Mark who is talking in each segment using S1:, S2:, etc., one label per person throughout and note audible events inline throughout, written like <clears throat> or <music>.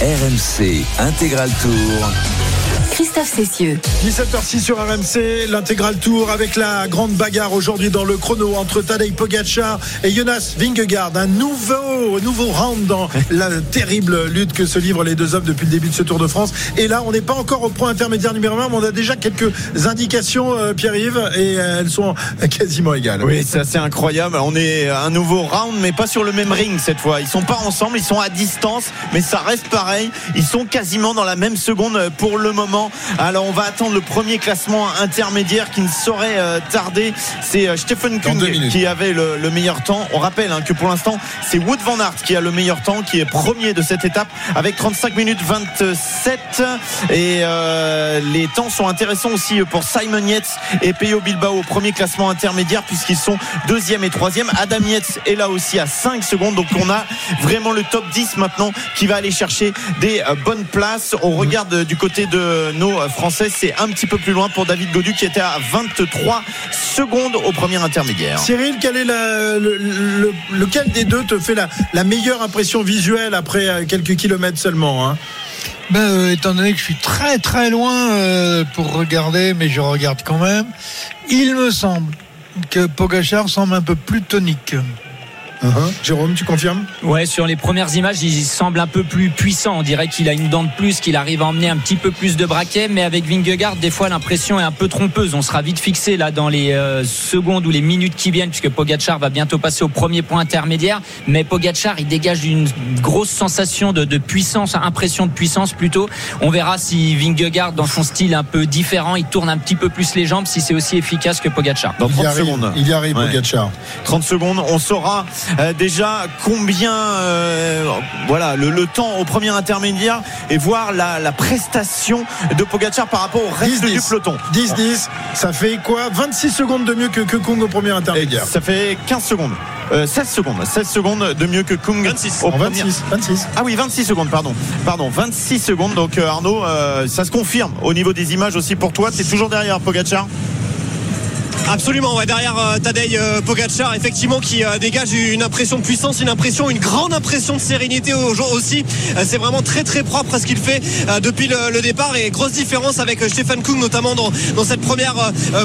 S1: RMC Intégral Tour.
S2: Christophe Cessieux.
S3: 17h06 sur RMC, l'intégral tour avec la grande bagarre aujourd'hui dans le chrono entre Tadej Pogacar et Jonas Vingegaard. Un nouveau, nouveau round dans <laughs> la terrible lutte que se livrent les deux hommes depuis le début de ce Tour de France. Et là, on n'est pas encore au point intermédiaire numéro 1, mais on a déjà quelques indications, euh, Pierre-Yves, et euh, elles sont quasiment égales.
S4: Oui, c'est assez incroyable. On est un nouveau round, mais pas sur le même ring cette fois. Ils sont pas ensemble, ils sont à distance, mais ça reste pareil. Ils sont quasiment dans la même seconde pour le moment. Alors on va attendre le premier classement intermédiaire qui ne saurait euh, tarder. C'est euh, Stephen Kung qui avait le, meilleur temps. On rappelle hein, que pour l'instant c'est Wood Van Aert qui a le meilleur temps, qui est premier de cette étape avec 35 minutes 27. Et euh, les temps sont intéressants aussi pour Simon Yates et Peyo Bilbao au premier classement intermédiaire puisqu'ils sont deuxième et troisième. Adam Yates est là aussi à 5 secondes. Donc on a vraiment le top 10 maintenant qui va aller chercher des bonnes places. On regarde du côté de nos français. C'est un petit peu plus loin pour David Godu qui était à 23 secondes au premier intermédiaire.
S3: Cyril, quel est le, lequel des deux te fait la, meilleure impression visuelle après euh, quelques kilomètres seulement hein?
S5: Ben, euh, étant donné que je suis très très loin euh, pour regarder, mais je regarde quand même, il me semble que Pogachar semble un peu plus tonique.
S3: Uh-huh. Jérôme, tu confirmes
S6: Ouais, sur les premières images, il semble un peu plus puissant. On dirait qu'il a une dent de plus, qu'il arrive à emmener un petit peu plus de braquet. Mais avec Vingegaard, des fois, l'impression est un peu trompeuse. On sera vite fixé là dans les euh, secondes ou les minutes qui viennent, puisque Pogachar va bientôt passer au premier point intermédiaire. Mais Pogachar, il dégage une grosse sensation de, puissance, impression de puissance plutôt. On verra si Vingegaard, dans son style un peu différent, il tourne un petit peu plus les jambes, si c'est aussi efficace que Pogachar.
S3: Dans 30 secondes. Il y arrive, Pogachar.
S4: 30 secondes, on saura euh, déjà combien euh, voilà le, temps au premier intermédiaire et voir la, prestation de Pogacar par rapport au reste du peloton.
S3: 10-10, ça fait quoi? 26 secondes de mieux que, que Kung au premier intermédiaire.
S4: ça fait 15 secondes. 16 euh, secondes, 16 secondes de mieux que Kung
S3: 26, au 26, 26.
S4: Ah oui, 26 secondes, pardon. Pardon, 26 secondes. Donc Arnaud, ça se confirme au niveau des images aussi pour toi. Es toujours derrière Pogacar?
S7: Absolument, ouais, derrière euh, Tadej euh, Pogacar, effectivement, qui euh, dégage une impression de puissance, une impression, une grande impression de sérénité aussi. c'est vraiment très très propre à ce qu'il fait depuis le, départ et grosse différence avec Stéphane Kung, notamment dans, dans cette première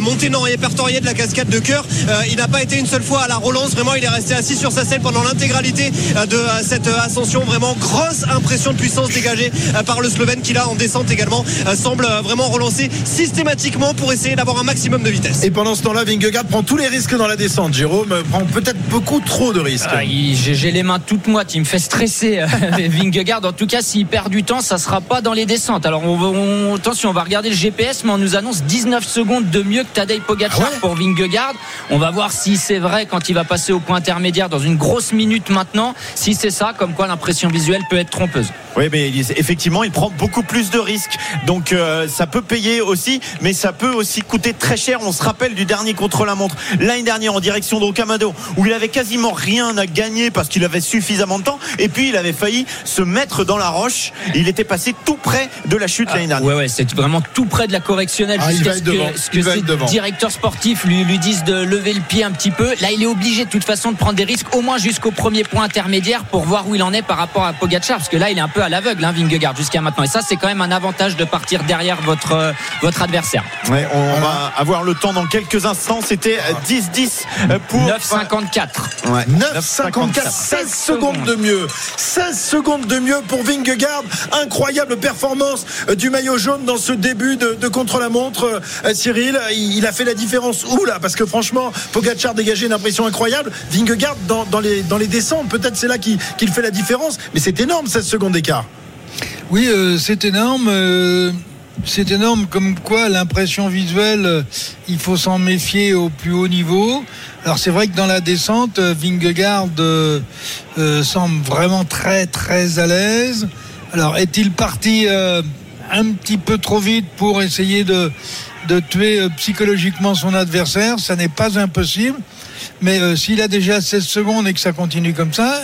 S7: montée non répertoriée de la cascade de cœur. il n'a pas été une seule fois à la relance, vraiment, il est resté assis sur sa selle pendant l'intégralité de cette ascension. Vraiment grosse impression de puissance dégagée par le Slovène qui là en descente également semble vraiment relancer systématiquement pour essayer d'avoir un maximum de vitesse.
S3: Et pendant ce temps là Vingegaard prend tous les risques dans la descente. Jérôme prend peut-être beaucoup trop de risques. Ah,
S6: j'ai les mains toutes moites. Il me fait stresser, euh, <laughs> Vingegaard. En tout cas, s'il perd du temps, ça sera pas dans les descentes. Alors, on, attention, on va regarder le GPS, mais on nous annonce 19 secondes de mieux que Tadej Pogacar ah pour Vingegaard. On va voir si c'est vrai quand il va passer au point intermédiaire dans une grosse minute maintenant. Si c'est ça, comme quoi l'impression visuelle peut être trompeuse.
S4: Oui, mais effectivement, il prend beaucoup plus de risques. Donc, euh, ça peut payer aussi, mais ça peut aussi coûter très cher. On se rappelle du dernier contre la montre l'année dernière en direction d'Ocamado où il avait quasiment rien à gagner parce qu'il avait suffisamment de temps et puis il avait failli se mettre dans la roche. Il était passé tout près de la chute l'année dernière.
S6: Ouais, ouais, c'est vraiment tout près de la correctionnelle
S3: ah, jusqu'à ce que, ce que ses
S6: directeurs sportifs lui, lui disent de lever le pied un petit peu. Là, il est obligé de toute façon de prendre des risques au moins jusqu'au premier point intermédiaire pour voir où il en est par rapport à Pogacar parce que là, il est un peu à l'aveugle, hein, Vingegaard jusqu'à maintenant. Et ça, c'est quand même un avantage de partir derrière votre, euh, votre adversaire.
S4: Ouais, on va avoir le temps dans quelques instants. C'était 10-10 pour
S6: 9,54.
S3: Ouais. 9,54, 16 secondes de mieux. 16 secondes de mieux pour Vingegaard. Incroyable performance euh, du maillot jaune dans ce début de, contre-la-montre. Euh, Cyril, il a fait la différence où là? Parce que franchement, Pogacar dégageait une impression incroyable. Vingegaard dans, dans, les, dans les descentes, peut-être c'est là qu'il fait la différence. Mais c'est énorme 16 secondes d'écart.
S5: Oui, euh, c'est énorme c'est énorme comme quoi l'impression visuelle, euh, il faut s'en méfier au plus haut niveau. Alors c'est vrai que dans la descente, euh, Vingegaard euh, semble vraiment très très à l'aise. Alors est-il parti un petit peu trop vite pour essayer de, de tuer psychologiquement son adversaire? Ça n'est pas impossible. Mais s'il a déjà 16 secondes et que ça continue comme ça,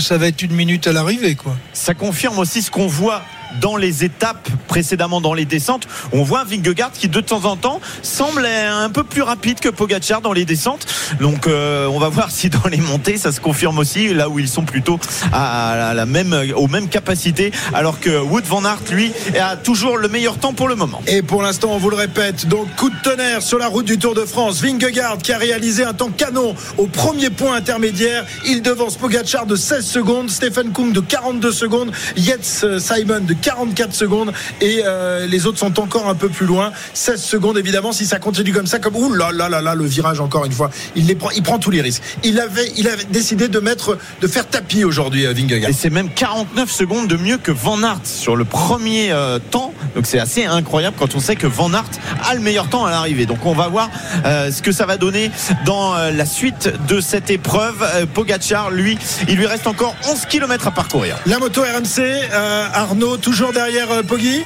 S5: ça va être une minute à l'arrivée.
S4: Ça confirme aussi ce qu'on voit dans les étapes précédemment dans les descentes. On voit Vingegaard qui de temps en temps semble un peu plus rapide que Pogacar dans les descentes. Donc euh, on va voir si dans les montées ça se confirme aussi là où ils sont plutôt à la même aux mêmes capacités alors que Wood van Aert lui a toujours le meilleur temps pour le moment.
S3: Et pour l'instant on vous le répète donc coup de tonnerre sur la route du Tour de France. Vingegaard qui a réalisé un temps canon au premier point intermédiaire. Il devance Pogacar de 16 secondes, Stephen Kung de 42 secondes, Yates Simon de 44 secondes et euh, les autres sont encore un peu plus loin. 16 secondes évidemment si ça continue comme ça comme ouh là là là là le virage encore une fois. Il les prend il prend tous les risques. Il avait il avait décidé de mettre de faire tapis aujourd'hui à euh, Vingegaard.
S4: Et c'est même 49 secondes de mieux que Van Aert sur le premier temps. Donc c'est assez incroyable quand on sait que Van Aert a le meilleur temps à l'arrivée. Donc on va voir ce que ça va donner dans la suite de cette épreuve. Pogacar lui, il lui reste encore 11 km à parcourir.
S3: La moto RMC Arnaud toujours derrière Poggi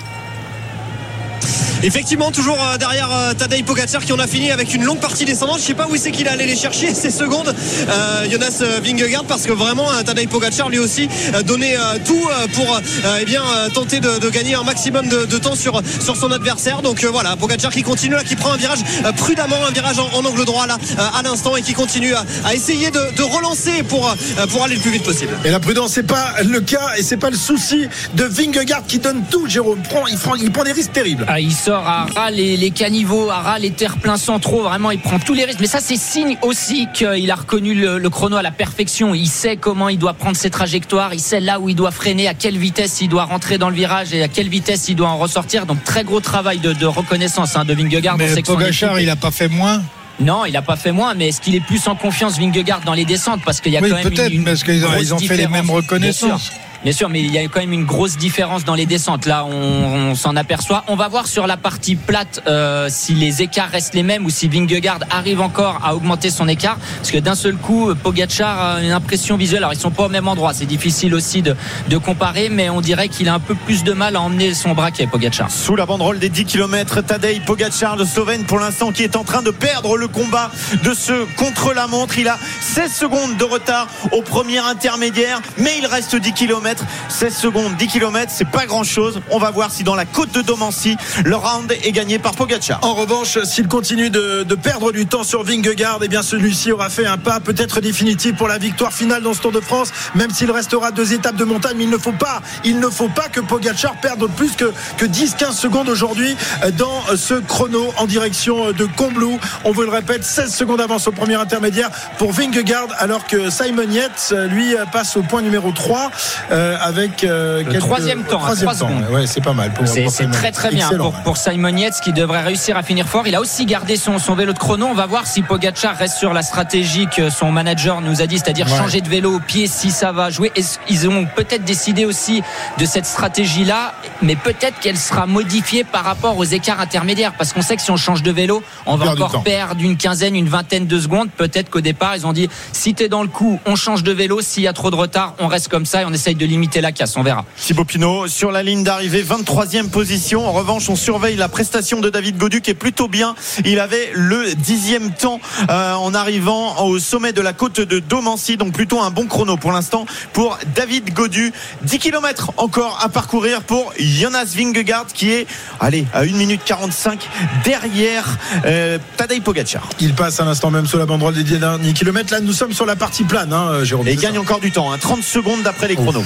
S7: Effectivement, toujours euh, derrière euh, Tadej Pogacar qui en a fini avec une longue partie descendante. Je sais pas où c'est qu'il est allé les chercher <laughs> ces secondes, euh, Jonas Vingegaard, parce que vraiment Tadej Pogacar lui aussi donnait tout pour eh bien tenter de, gagner un maximum de, temps sur sur son adversaire. Donc voilà, Pogacar qui continue là, qui prend un virage prudemment, un virage en, angle droit là à l'instant et qui continue à, essayer de, relancer pour pour aller le plus vite possible.
S3: Et la prudence c'est pas le cas et c'est pas le souci de Vingegaard qui donne tout. Jérôme prend, il prend, il prend des risques terribles.
S6: Ah, à ras les, les, caniveaux, à ras les terre-pleins centraux. Vraiment, il prend tous les risques. Mais ça, c'est signe aussi qu'il a reconnu le, chrono à la perfection. Il sait comment il doit prendre ses trajectoires. Il sait là où il doit freiner, à quelle vitesse il doit rentrer dans le virage et à quelle vitesse il doit en ressortir. Donc, très gros travail de, reconnaissance hein, de Vingegaard.
S5: Mais Pogacar, il a pas fait moins
S6: non, il n'a pas fait moins, mais est-ce qu'il est plus en confiance Vingegaard dans les descentes? Parce qu'il y a
S5: oui,
S6: quand même
S5: peut-être, parce qu'ils ont, ils ont fait les mêmes reconnaissances.
S6: Bien sûr, mais il y a quand même une grosse différence dans les descentes. Là, on, s'en aperçoit. On va voir sur la partie plate euh, si les écarts restent les mêmes ou si Vingegaard arrive encore à augmenter son écart. Parce que d'un seul coup, Pogacar a une impression visuelle. Alors, ils sont pas au même endroit. C'est difficile aussi de, comparer, mais on dirait qu'il a un peu plus de mal à emmener son braquet, Pogacar.
S4: Sous la banderole des 10 km, Tadej Pogacar, le Slovène, pour l'instant, qui est en train de perdre le combat de ce contre-la-montre. Il a 16 secondes de retard au premier intermédiaire, mais il reste 10 km 16 secondes, 10 km, c'est pas grand chose. On va voir si dans la côte de Domancy, le round est gagné par Pogacar.
S3: En revanche, s'il continue de, perdre du temps sur Vingegaard, eh bien celui-ci aura fait un pas peut-être définitif pour la victoire finale dans ce Tour de France, même s'il restera deux étapes de montagne. Mais il ne faut pas, il ne faut pas que Pogacar perde plus que, que 10-15 secondes aujourd'hui dans ce chrono en direction de Combloux. On vous le répète, 16 secondes d'avance au premier intermédiaire pour Vingegaard, alors que Simon Yates, lui, passe au point numéro 3. Euh, avec
S6: euh, le troisième temps, troisième temps.
S3: Ouais, c'est pas mal.
S6: C'est très très bien pour, pour, Simon Yates qui devrait réussir à finir fort. Il a aussi gardé son, son vélo de chrono. On va voir si Pogacar reste sur la stratégie que son manager nous a dit, c'est-à-dire changer de vélo au pied si ça va jouer. Ils ont peut-être décidé aussi de cette stratégie-là, mais peut-être qu'elle sera modifiée par rapport aux écarts intermédiaires, parce qu'on sait que si on change de vélo, on, va encore perdre une quinzaine, une vingtaine de secondes. Peut-être qu'au départ, ils ont dit si t'es dans le coup, on change de vélo. S'il y a trop de retard, on reste comme ça et on essaye de limiter la casse. On verra.
S4: Thibaut Pinot sur la ligne d'arrivée, 23e position. En revanche, on surveille la prestation de David Godu qui est plutôt bien. Il avait le dixième temps euh, en arrivant au sommet de la côte de Domancy, donc plutôt un bon chrono pour l'instant pour David Godu. 10 km encore à parcourir pour Jonas Vingegaard qui est, allez, à 1 minute 45 derrière euh, Tadej Pogacar.
S3: Il passe à l'instant même sur la banderole des 10 derniers kilomètres. Là, nous sommes sur la partie plane, hein, Jérôme.
S4: Et il gagne encore du temps, 30 hein. secondes d'après les chronos.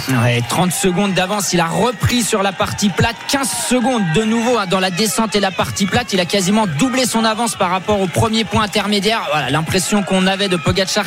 S6: 30 secondes d'avance. Il a repris sur la partie plate. 15 secondes de nouveau hein, dans la descente et la partie plate. Il a quasiment doublé son avance par rapport au premier point intermédiaire. Voilà, l'impression qu'on avait de Pogacar,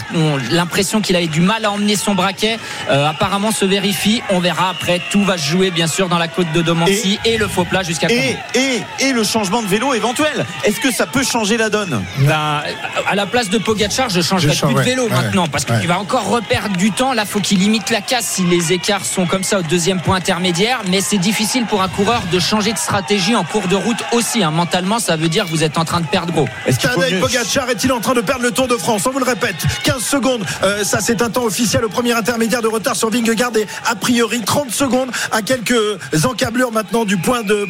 S6: l'impression qu'il avait du mal à emmener son braquet. Euh, apparemment se vérifie. On verra après. Tout va se jouer bien sûr dans la côte de Domancy et, le faux plat jusqu'à
S4: et, et, et, le changement de vélo éventuel. Est-ce que ça peut changer la donne?
S6: Ben, À la place de Pogacar, je changerai plus de vélo maintenant parce qu'il va encore reperdre du temps. Là, faut qu'il limite la casse si les écarts sont comme ça au deuxième point intermédiaire. Mais c'est difficile pour un coureur de changer de stratégie en cours de route aussi. Hein. Mentalement, ça veut dire que vous êtes en train de perdre gros.
S3: Est-ce Tadej Pogacar est-il en train de perdre le Tour de France? On vous le répète, 15 secondes. Euh, ça, c'est un temps officiel au premier intermédiaire de retard sur Vingegaard et a priori 30 secondes à quelques encablures maintenant du point de,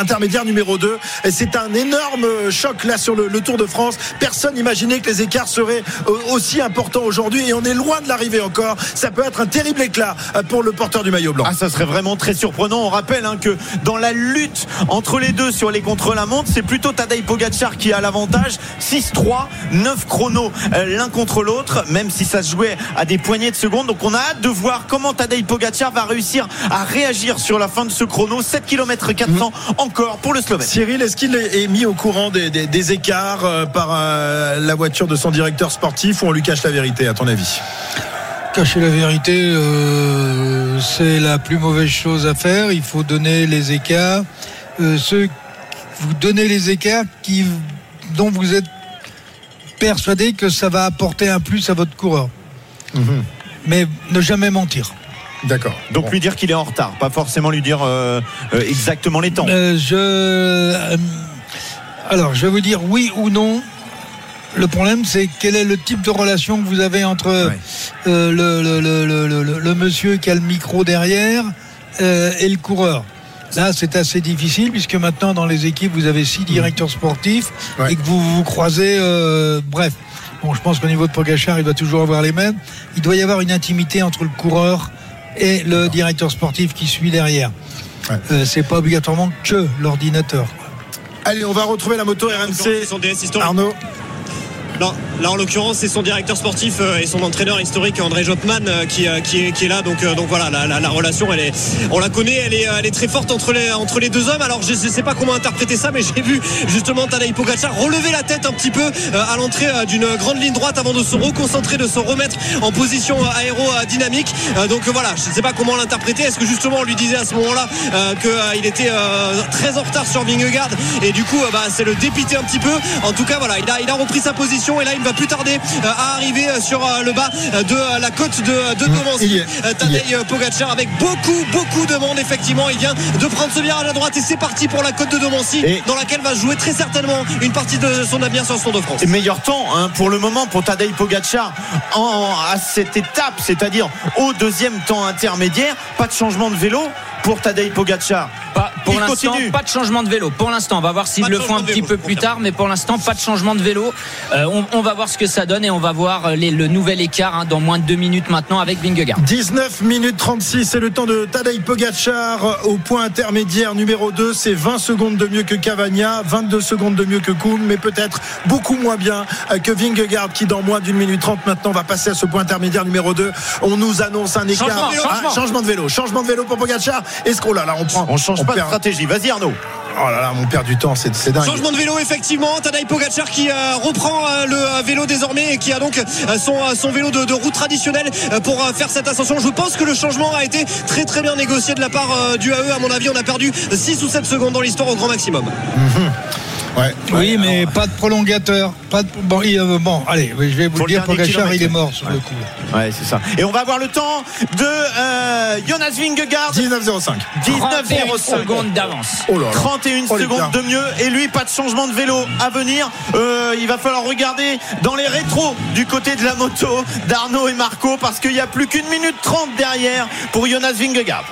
S3: intermédiaire numéro 2. Et c'est un énorme choc là sur le, Tour de France. Personne n'imaginait que les écarts seraient euh, aussi importants aujourd'hui et on est loin de l'arrivée encore. Ça peut être un terrible éclat euh, pour pour le porteur du maillot blanc.
S4: Ah, ça serait vraiment très surprenant. On rappelle hein, que dans la lutte entre les deux sur les contre-la-montre, c'est plutôt Tadej Pogacar qui a l'avantage. 6-3, 9 chronos euh, l'un contre l'autre, même si ça se jouait à des poignées de secondes. Donc on a hâte de voir comment Tadej Pogacar va réussir à réagir sur la fin de ce chrono. 7 km 400 encore pour le Slovène.
S3: Cyril, est-ce qu'il est mis au courant des, des- des écarts euh, par euh, la voiture de son directeur sportif ou on lui cache la vérité, à ton avis?
S5: Cacher la vérité, euh, c'est la plus mauvaise chose à faire. Il faut donner les écarts. Euh, ceux, vous donnez les écarts qui, dont vous êtes persuadé que ça va apporter un plus à votre coureur.
S3: Mhm.
S5: Mais ne jamais mentir.
S3: D'accord.
S4: Donc lui dire qu'il est en retard, pas forcément lui dire euh, exactement les temps.
S5: Je, alors, je vais vous dire oui ou non. Le problème, c'est quel est le type de relation que vous avez entre
S3: Ouais.
S5: euh, le, le- le- le- le- le- le monsieur qui a le micro derrière euh, et le coureur. Là, c'est assez difficile puisque maintenant, dans les équipes, vous avez six directeurs sportifs
S3: Ouais.
S5: et que vous vous croisez. euh, bref, bon, je pense qu'au niveau de Pogachar, il va toujours avoir les mêmes. Il doit y avoir une intimité entre le coureur et le directeur sportif qui suit derrière.
S3: Ouais.
S5: Euh, c'est pas obligatoirement que l'ordinateur.
S3: Allez, on va retrouver la moto
S7: C'est
S3: RMC.
S7: son DS historique.
S3: Arnaud.
S7: Là en l'occurrence c'est son directeur sportif euh, et son entraîneur historique André Jopman euh, qui, euh, qui, est, là. Donc, voilà la, la- la relation on la connaît elle est, très forte entre les, deux hommes. Alors je ne sais pas comment interpréter ça mais j'ai vu justement Tadej Pogacar relever la tête un petit peu à l'entrée d'une grande ligne droite avant de se reconcentrer de se remettre en position aérodynamique. Donc voilà je ne sais pas comment l'interpréter. Est-ce que justement on lui disait à ce moment là qu'il était très en retard sur Vingegaard? Et du coup bah, c'est le dépiter un petit peu. En tout cas voilà il a repris sa position et là il ne va plus tarder euh, à arriver euh, sur euh, le bas de la côte de, de Domancy
S3: est.
S7: Tadej Pogacar avec beaucoup beaucoup de monde effectivement il vient de prendre ce virage à droite et c'est parti pour la côte de Domancy
S4: Et-
S7: dans laquelle va jouer très certainement une partie de son avenir sur ce Tour de France
S4: Et meilleur temps hein, pour le moment pour Tadej Pogacar en, à cette étape, c'est-à-dire au deuxième temps intermédiaire. Pas de changement de vélo pour Tadej Pogacar.
S6: Pas- pour l'instant, pas de changement de vélo. Pour l'instant, on va voir s'ils le font un petit
S7: vélo,
S6: peu plus tard, mais pour l'instant, pas de changement de vélo. Euh, on, on va voir ce que ça donne et on va voir les- le nouvel écart hein, dans moins de deux minutes maintenant avec Vingegaard.
S3: 19 minutes 36, c'est le temps de Tadej Pogacar au point intermédiaire numéro 2. C'est 20 secondes de mieux que Cavagna, 22 secondes de mieux que Kuhn, mais peut-être beaucoup moins bien euh, que Vingegaard qui dans moins d'une minute 30 maintenant va passer à ce point intermédiaire numéro 2. On nous annonce un écart.
S6: Changement,
S3: Ah,
S6: changement.
S3: changement de vélo, changement de vélo pour Pogacar. Est-ce qu'on là, là, on prend,
S4: On change pas de stratégie. Vas-y Arnaud.
S3: Oh là là, on perd du temps, c'est dingue.
S7: Changement de vélo effectivement, Tadej Pogacar qui euh, reprend euh, le euh, vélo désormais et qui a donc euh, son, euh, son vélo de, de route traditionnel euh, pour euh, faire cette ascension. Je pense que le changement a été très très bien négocié de la part euh, du AE. À mon avis, on a perdu 6 ou 7 secondes dans l'histoire au grand maximum.
S3: Ouais.
S5: Oui, mais pas de prolongateur. Pas de... bon, il, euh, bon, allez, je vais vous
S4: Pour
S5: le dire, il est mort sur le coup.
S4: Ouais, c'est ça. Et on va voir le temps de euh, Jonas Vingegaard.
S3: 19,05.
S6: 31
S4: 19,05
S6: secondes d'avance.
S3: Oh là là.
S4: 31
S3: Oh, les
S4: secondes de mieux et lui pas de changement de vélo à venir Euh, il va falloir regarder dans les rétros du côté de la moto d'Arnaud et Marco parce qu'il n'y a plus qu'une minute 30 derrière pour Jonas Vingegaard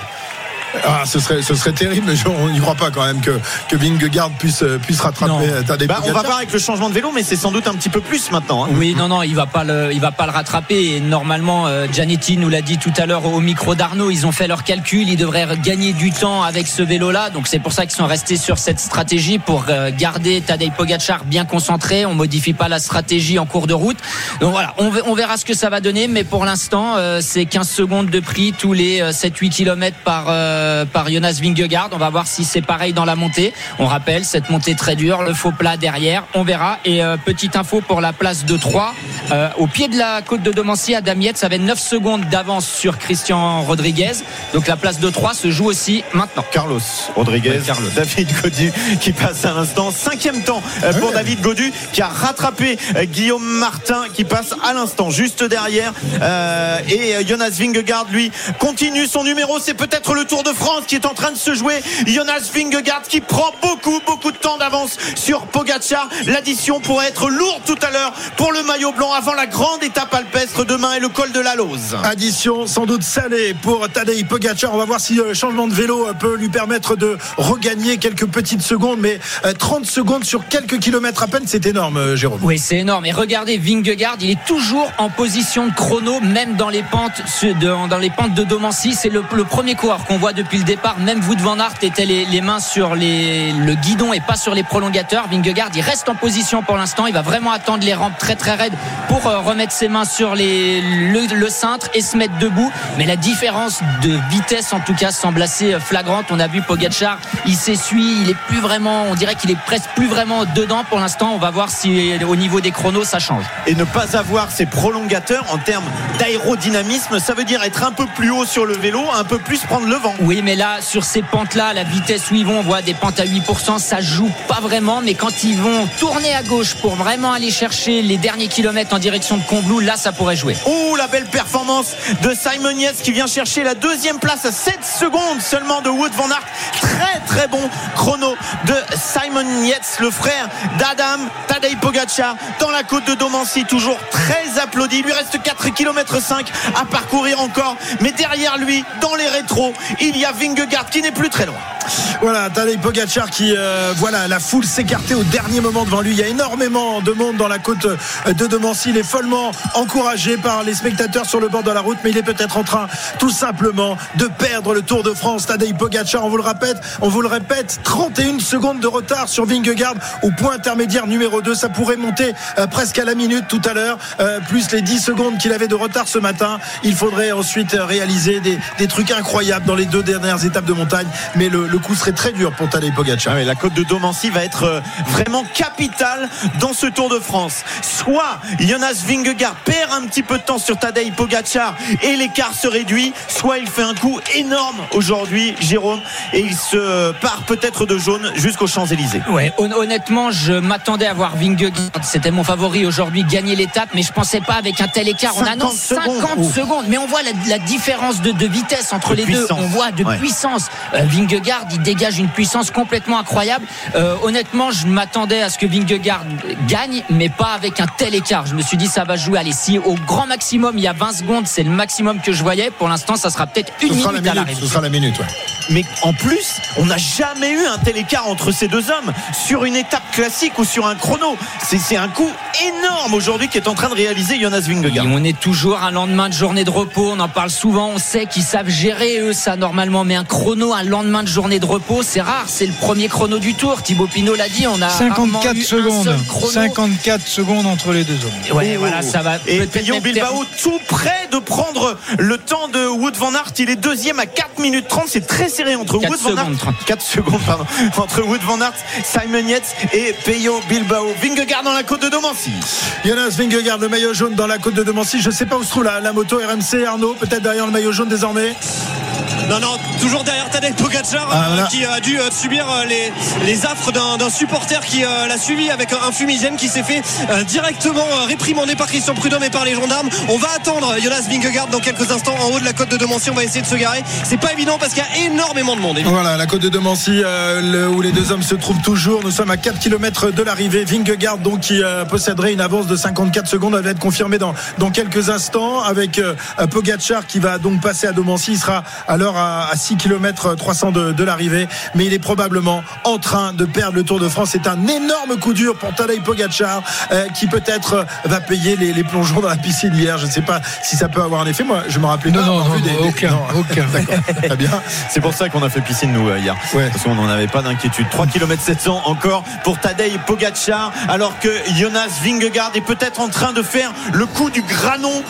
S3: Ah, ce serait, ce serait terrible, mais je- on n'y croit pas quand même que, que Vingegaard puisse, euh, puisse rattraper euh, Tadej
S4: Bah, on va voir avec le changement de vélo mais c'est sans doute un petit peu plus maintenant hein.
S6: Oui, non, non, il va pas le, il va pas le rattraper. Et normalement, euh, Gianetti nous l'a dit tout à l'heure au micro d'Arnaud. Ils ont fait leur calcul. Ils devraient gagner du temps avec ce vélo-là. Donc c'est pour ça qu'ils sont restés sur cette stratégie pour euh, garder Tadej Pogacar bien concentré. On modifie pas la stratégie en cours de route. Donc voilà, on, ve- on verra ce que ça va donner. Mais pour l'instant, euh, c'est 15 secondes de prix tous les euh, 7-8 km par euh, par Jonas Vingegaard. On va voir si c'est pareil dans la montée. On rappelle cette montée très dure, le faux plat derrière. On verra. Et euh, petite info pour la place de 3 euh, au pied de la côte de Domancy Damiette, ça avait 9 secondes d'avance sur Christian Rodriguez. Donc la place de 3 se joue aussi maintenant.
S4: Carlos Rodriguez,
S6: Carlos.
S4: David Godu qui passe à l'instant. Cinquième temps pour. David Godu qui a rattrapé Guillaume Martin qui passe à l'instant juste derrière. Euh, et Jonas Vingegaard lui continue son numéro. C'est peut-être le Tour de France qui est en train de se jouer. Jonas Vingegaard qui prend beaucoup, beaucoup de temps d'avance sur Pogacar. L'addition pourrait être lourde tout à l'heure pour le maillot blanc avant la grande étape alpestre demain et le col de la Lose.
S3: Addition sans doute salée pour Tadej Pogacar. On va voir si le changement de vélo peut lui permettre de regagner quelques petites secondes, mais 30 secondes sur quelques kilomètres à peine, c'est énorme, Jérôme.
S6: Oui, c'est énorme. Et regardez, Vingegaard, il est toujours en position de chrono, même dans les pentes de, dans les pentes de Domancy. C'est le, premier coureur qu'on voit depuis le départ. Même Wout van Aert était les, mains sur le guidon et pas sur les prolongateurs. Vingegaard, il reste en position pour l'instant. Il va vraiment attendre les rampes très très raides pour euh, remettre ses mains sur le, cintre et se mettre debout. Mais la différence de vitesse, en tout cas, semble assez euh, flagrante. On a vu Pogacar, il s'essuie, il est plus vraiment, on dirait qu'il est presque plus vraiment dedans pour l'instant. On va voir si au niveau des chronos ça change.
S4: Et ne pas avoir ces prolongateurs en termes d'aérodynamisme, ça veut dire être un peu plus haut sur le vélo, un peu plus prendre le vent.
S6: Oui, mais là, sur ces pentes-là, la vitesse où ils vont, on voit des pentes à 8%, ça joue pas vraiment, mais quand ils vont tourner à gauche pour vraiment aller chercher les derniers kilomètres en direction de Combloux, là, ça pourrait jouer.
S4: Oh, la belle performance de Simon Yates qui vient chercher la deuxième place à 7 secondes seulement de Wood van Aert. Très, très bon chrono de Simon Yates, le frère d'Adam Tadej Pogacar dans la côte de Domancy, toujours très applaudi. Il lui reste 4 km 5 à parcourir encore, mais derrière lui, dans les rétros, il y a Vingegaard qui n'est plus très loin.
S3: Voilà, Tadej Pogacar qui, euh, voilà, la foule s'écartait au dernier moment devant lui. Il y a énormément de monde dans la côte de Domancy. Il est follement encouragé par les spectateurs sur le bord de la route, mais il est peut-être en train, tout simplement, de perdre le Tour de France. Tadej Pogacar, on vous le répète, on vous le répète, 31 secondes de retard sur Vingegaard au point intermédiaire numéro 2. Ça pourrait monter euh, presque à la minute tout à l'heure, euh, plus les 10 secondes qu'il avait de retard ce matin. Il faudrait ensuite réaliser des, des, trucs incroyables dans les deux dernières étapes de montagne, mais le, le coup serait très dur pour Tadej Pogacar.
S4: Ah la côte de Domancy va être euh, vraiment capitale dans ce Tour de France. Soit Jonas Vingegaard perd un petit peu de temps sur Tadej Pogacar et l'écart se réduit, soit il fait un coup énorme aujourd'hui, Jérôme, et il se part peut-être de jaune jusqu'aux Champs-Élysées.
S6: Ouais, honnêtement, je m'attendais à voir Vingegaard, c'était mon favori aujourd'hui, gagner l'étape, mais je pensais pas avec un tel écart. On annonce 50 secondes, mais on voit la, différence de, vitesse entre les deux. On voit de puissance. Euh, Vingegaard, il dégage une puissance complètement incroyable. Euh, honnêtement, je m'attendais à ce que Vingegaard gagne, mais pas avec un tel écart. Je me suis dit, ça va jouer. Allez, si au grand maximum, il y a 20 secondes, c'est le maximum que je voyais. Pour l'instant, ça sera peut-être une minute,
S3: minute,
S6: à l'arrivée.
S3: Ce sera la minute, ouais.
S4: Mais en plus, on n'a jamais eu un tel écart entre ces deux hommes sur une étape classique ou sur un chrono. C'est un coup énorme aujourd'hui qui est en train de réaliser Jonas Vingegaard.
S6: Et on est toujours un lendemain de journée de repos. On en parle souvent. On sait qu'ils savent gérer eux ça normalement. Mais un chrono, un lendemain de journée de repos, c'est rare. C'est le premier chrono du tour. Thibaut Pinot l'a dit. On a
S5: 54 secondes. 54 secondes entre les deux hommes.
S6: Ouais, voilà, ça va.
S4: Et Peyo Bilbao tout près de prendre le temps de Wood van Aert. Il est deuxième à 4 minutes 30. C'est très serré entre Wood van Aert. 4 secondes, pardon. <laughs> Entre Wood van Aert, Simon Yates et Peyo Bilbao. Vingegaard dans la côte de Domancy.
S3: Jonas Vingegaard, le maillot jaune dans la côte de Domancy. Je ne sais pas où se trouve la, la moto RMC. Arnaud, peut-être derrière le maillot jaune désormais.
S7: Non, non, toujours derrière Tadej Pogacar
S3: Ah, voilà.
S7: euh, qui a dû euh, subir euh, les, les affres d'un supporter qui l'a suivi avec un fumigène qui s'est fait directement réprimander par Christian Prudhomme et par les gendarmes. On va attendre Jonas Vingegaard dans quelques instants en haut de la côte de Domancy. On va essayer de se garer. C'est pas évident parce qu'il y a énormément de monde. évidemment.
S3: Voilà, la côte de Domancy, euh, le- où les deux hommes se trouvent toujours. Nous sommes à 4 km de l'arrivée. Vingegaard, donc, qui euh, posséderait une avance de 54 secondes. Elle va être confirmée dans, dans quelques instants avec euh, Pogacar qui va donc passer à Domancy. Il sera alors à, à 6 km 300 de, de l'arrivée. Mais il est probablement en train de perdre le Tour de France. C'est un énorme coup dur pour Tadej Pogacar euh, qui peut-être euh, va payer les, les plongeons dans la piscine hier. Je ne sais pas si ça peut avoir un effet. Moi, je me rappelais
S5: Non,
S3: pas
S5: non,
S3: avoir
S5: non,
S3: vu des- des-
S5: aucun, aucun. <laughs>
S3: D'accord, très bien.
S4: C'est pour ça qu'on a fait piscine nous euh, hier.
S3: Ouais.
S4: Parce qu'on n'en avait pas d'inquiétude. 3 km 700 encore pour Tadej Pogacar alors que Jonas Vingegaard est peut-être en train de faire le coup du granon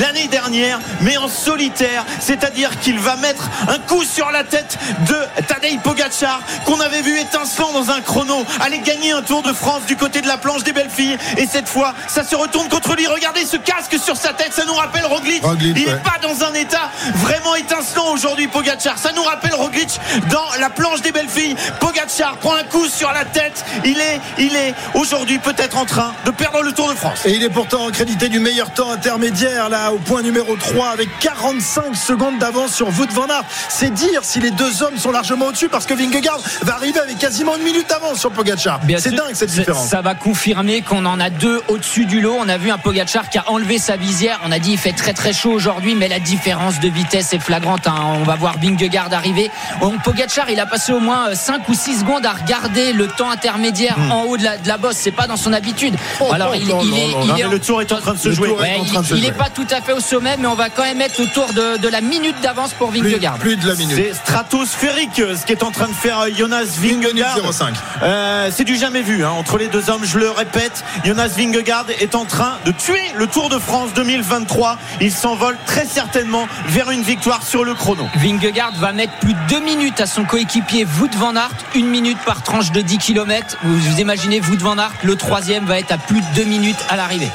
S4: l'année dernière mais en solitaire. C'est-à-dire qu'il va mettre un coup sur la tête de Tadej Pogacar qu'on avait vu étincelant dans un chrono aller gagner un Tour de France du côté de la planche des belles filles et cette fois ça se retourne contre lui. Regardez ce casque sur sa tête, ça nous rappelle Roglic.
S3: Roglic,
S4: Il
S3: ouais.
S4: est pas dans un état vraiment étincelant aujourd'hui Pogacar. Ça nous rappelle Roglic dans la planche des belles filles. Pogacar prend un coup sur la tête. Il est, il est aujourd'hui peut-être en train de perdre le Tour de France.
S3: Et il est pourtant crédité du meilleur temps intermédiaire là au point numéro 3 avec 45 secondes d'avance sur Wout van Aert. C'est dire si les deux hommes sont largement au-dessus parce que Vingegaard va arriver avec quasiment une minute d'avance sur Pogacar. C'est dingue cette différence.
S6: Ça va confirmer qu'on en a deux au-dessus du lot. On a vu un Pogacar qui a enlevé sa visière. On a dit il fait très très chaud aujourd'hui, mais la différence de vitesse est flagrante. hein. On va voir Vingegaard arriver. Donc, Pogacar, il a passé au moins 5 ou 6 secondes à regarder le temps intermédiaire en haut de la, de la bosse. C'est pas dans son habitude.
S3: Oh,
S6: Alors il,
S3: non,
S6: il
S3: non,
S6: est,
S3: non,
S6: il
S4: Non,
S6: est
S4: mais le tour est en train de se jouer.
S6: Ouais, il-
S3: de se
S6: il pas tout à fait au sommet, mais on va quand même être autour de, de la minute d'avance pour
S3: plus,
S6: Vingegaard.
S3: Plus de la minute.
S4: C'est stratosphérique euh, ce qui est en train de faire euh, Jonas Vingegaard.
S3: 05.
S4: Euh, c'est du jamais vu hein, entre les deux hommes. Je le répète, Jonas Vingegaard est en train de tuer le Tour de France 2023. Il s'envole très certainement vers une victoire sur le chrono.
S6: Vingegaard va mettre plus de 2 minutes à son coéquipier Wout van Aert, une minute par tranche de 10 km. Vous, vous imaginez Wout van Aert, le troisième va être à plus de 2 minutes à l'arrivée.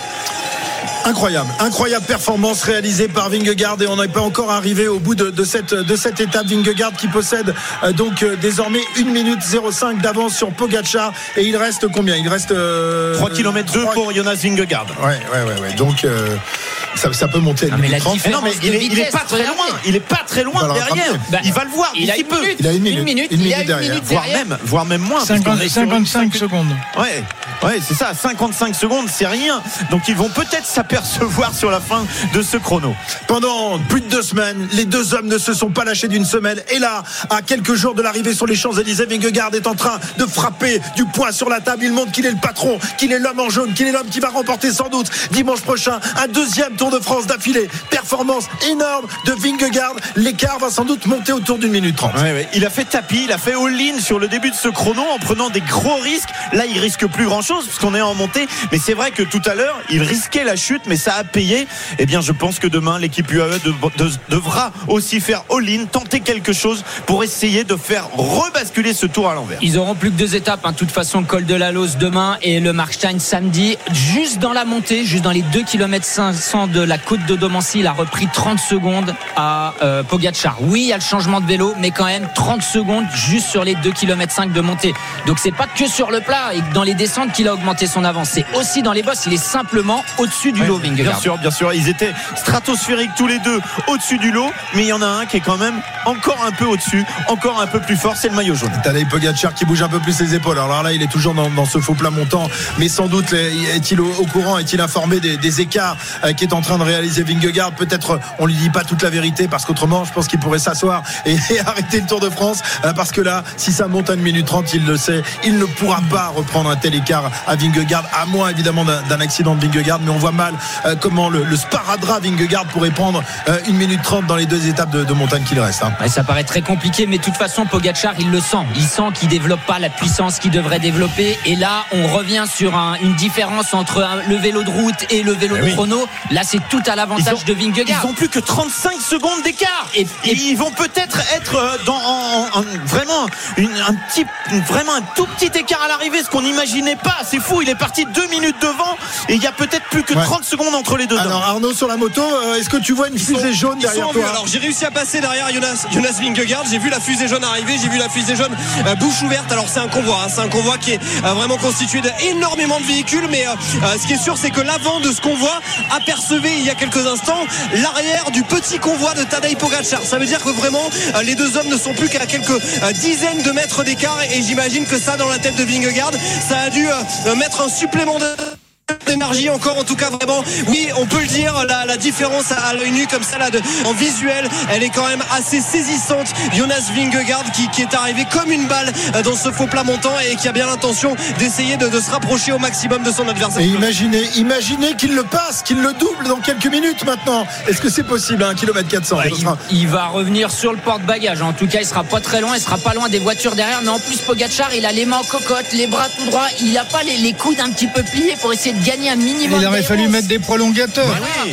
S3: Incroyable, incroyable performance réalisée par Vingegaard et on n'est pas encore arrivé au bout de, de cette, de cette étape. Vingegaard qui possède euh, donc euh, désormais 1 minute 05 d'avance sur Pogacar et il reste combien? Il reste euh,
S4: 3 km 2
S3: trois-
S4: pour Jonas Vingegaard.
S3: Ouais, ouais, ouais, ouais. Donc euh, ça, ça peut monter à
S6: Non,
S3: 1
S6: mais
S3: minute
S6: la
S3: 30.
S4: Mais non, mais il
S6: de
S4: est, il est
S6: vitesse,
S4: pas très loin. Il est pas très loin derrière.
S6: Bah,
S4: il va le voir
S6: Il a une
S4: peu.
S6: minute,
S3: Il a une minute,
S6: une minute,
S3: une
S6: il
S3: minute
S6: a une
S3: derrière.
S6: minute
S4: Voire même, voire même moins. parce
S5: 50
S4: qu'on est sur une
S5: 55 secondes.
S4: Ouais, ouais, c'est ça. 55 secondes, c'est rien. Donc ils vont peut-être s'apercevoir sur la fin de ce chrono.
S3: Pendant plus de deux semaines, les deux hommes ne se sont pas lâchés d'une semelle. Et là, à quelques jours de l'arrivée sur les Champs-Élysées, Vingegaard est en train de frapper du poing sur la table. Il montre qu'il est le patron, qu'il est l'homme en jaune, qu'il est l'homme qui va remporter sans doute dimanche prochain un deuxième Tour de France d'affilée. Performance énorme de Vingegaard. L'écart va sans doute monter autour d'une minute trente.
S4: Ouais, ouais. Il a fait tapis, il a fait all-in sur le début de ce chrono en prenant des gros risques. Là, il risque plus grand-chose puisqu'on est en montée. Mais c'est vrai que tout à l'heure, il risquait la chute, mais ça a payé. Eh bien, je pense que demain, l'équipe UAE de- de- devra aussi faire all-in, tenter quelque chose pour essayer de faire rebasculer ce tour à l'envers.
S6: Ils auront plus que deux étapes. hein. De toute façon, col de la Lose demain et le Markstein samedi. Juste dans la montée, juste dans les 2 km 500 de la côte de Domancy, il a repris 30 secondes à euh, Pogacar. Oui, il y a le changement de vélo, mais quand même 30 secondes juste sur les 2 km 5 de montée. Donc c'est pas que sur le plat et dans les descentes qu'il a augmenté son avance. C'est aussi dans les bosses. Il est simplement au-dessus du lot,
S4: Bien sûr, bien sûr. Ils étaient stratosphériques tous les deux au-dessus du lot, mais il y en a un qui est quand même encore un peu au-dessus, encore un peu plus fort, c'est le maillot jaune.
S3: Tadej Pogacar qui bouge un peu plus les épaules. Alors là, il est toujours dans, dans ce faux plat montant, mais sans doute est-il au, au courant, est-il informé des, des écarts euh, qu'est en train de réaliser Vingegaard Peut-être on lui dit pas toute la vérité parce qu'autrement, je pense qu'il pourrait s'asseoir et, <laughs> et arrêter le Tour de France euh, parce que là, si ça monte à une minute 30, il le sait, il ne pourra pas reprendre un tel écart à Vingegaard, à moins évidemment d'un accident de Vingegaard, mais on voit mal euh, comment le, le sparadrap Vingegaard pourrait prendre euh, une minute 30 dans les deux étapes de, de montagne qu'il reste. hein.
S6: Ouais, ça paraît très compliqué, mais de toute façon, Pogachar, il le sent. Il sent qu'il développe pas la puissance qu'il devrait développer. Et là, on revient sur un- une différence entre un- le vélo de route et le vélo
S4: Eh
S6: de
S4: oui.
S6: chrono. Là, c'est tout à
S4: Ils
S6: l'avantage
S4: ont-
S6: de Vingegaard.
S4: Ils ont plus que 35 secondes d'écart.
S6: Et-
S4: Et,
S6: et-
S4: ils vont peut-être être euh, dans en- en- en- vraiment une, un petit, vraiment un tout petit écart à l'arrivée, ce qu'on n'imaginait pas. C'est fou. Il est parti deux minutes devant et il y a peut-être plus que
S3: Ouais.
S4: 30 secondes entre les deux.
S3: Alors Arnaud sur la moto, euh, est-ce que tu vois une fusée jaune
S7: Ils sont
S3: derrière
S7: en vue.
S3: toi
S7: Alors j'ai réussi à passer derrière Jonas, Jonas Vingegaard. J'ai vu la fusée jaune arriver. J'ai vu la fusée jaune euh, bouche ouverte. Alors c'est un convoi. hein. C'est un convoi qui est euh, vraiment constitué d'énormément de véhicules. Mais euh, euh, ce qui est sûr, c'est que l'avant de ce convoi apercevait il y a quelques instants l'arrière du petit convoi de Tadej Pogacar. Ça veut dire que vraiment euh, les deux hommes ne sont plus qu'à quelques euh, dizaines de mètres d'écart. Et j'imagine que ça, dans la tête de Vingegaard, ça a dû euh, mettre un supplément de d'énergie encore en tout cas vraiment oui on peut le dire la, la différence à, à l'œil nu comme ça là de, en visuel elle est quand même assez saisissante Jonas Vingegaard qui, qui est arrivé comme une balle euh, dans ce faux plat montant et qui a bien l'intention d'essayer de, de se rapprocher au maximum de son adversaire
S3: Et imaginez, imaginez qu'il le passe, qu'il le double dans quelques minutes maintenant. Est-ce que c'est possible à 1 km 400
S6: Ouais,
S3: Ce
S6: il, va revenir sur le porte-bagages. En tout cas, il sera pas très loin. Il sera pas loin des voitures derrière. Mais en plus, Pogachar, il a les mains en cocotte, les bras tout droits. Il a pas les, les coudes un petit peu pliés pour essayer de gagner un minimum.
S5: Il aurait fallu mettre des prolongateurs.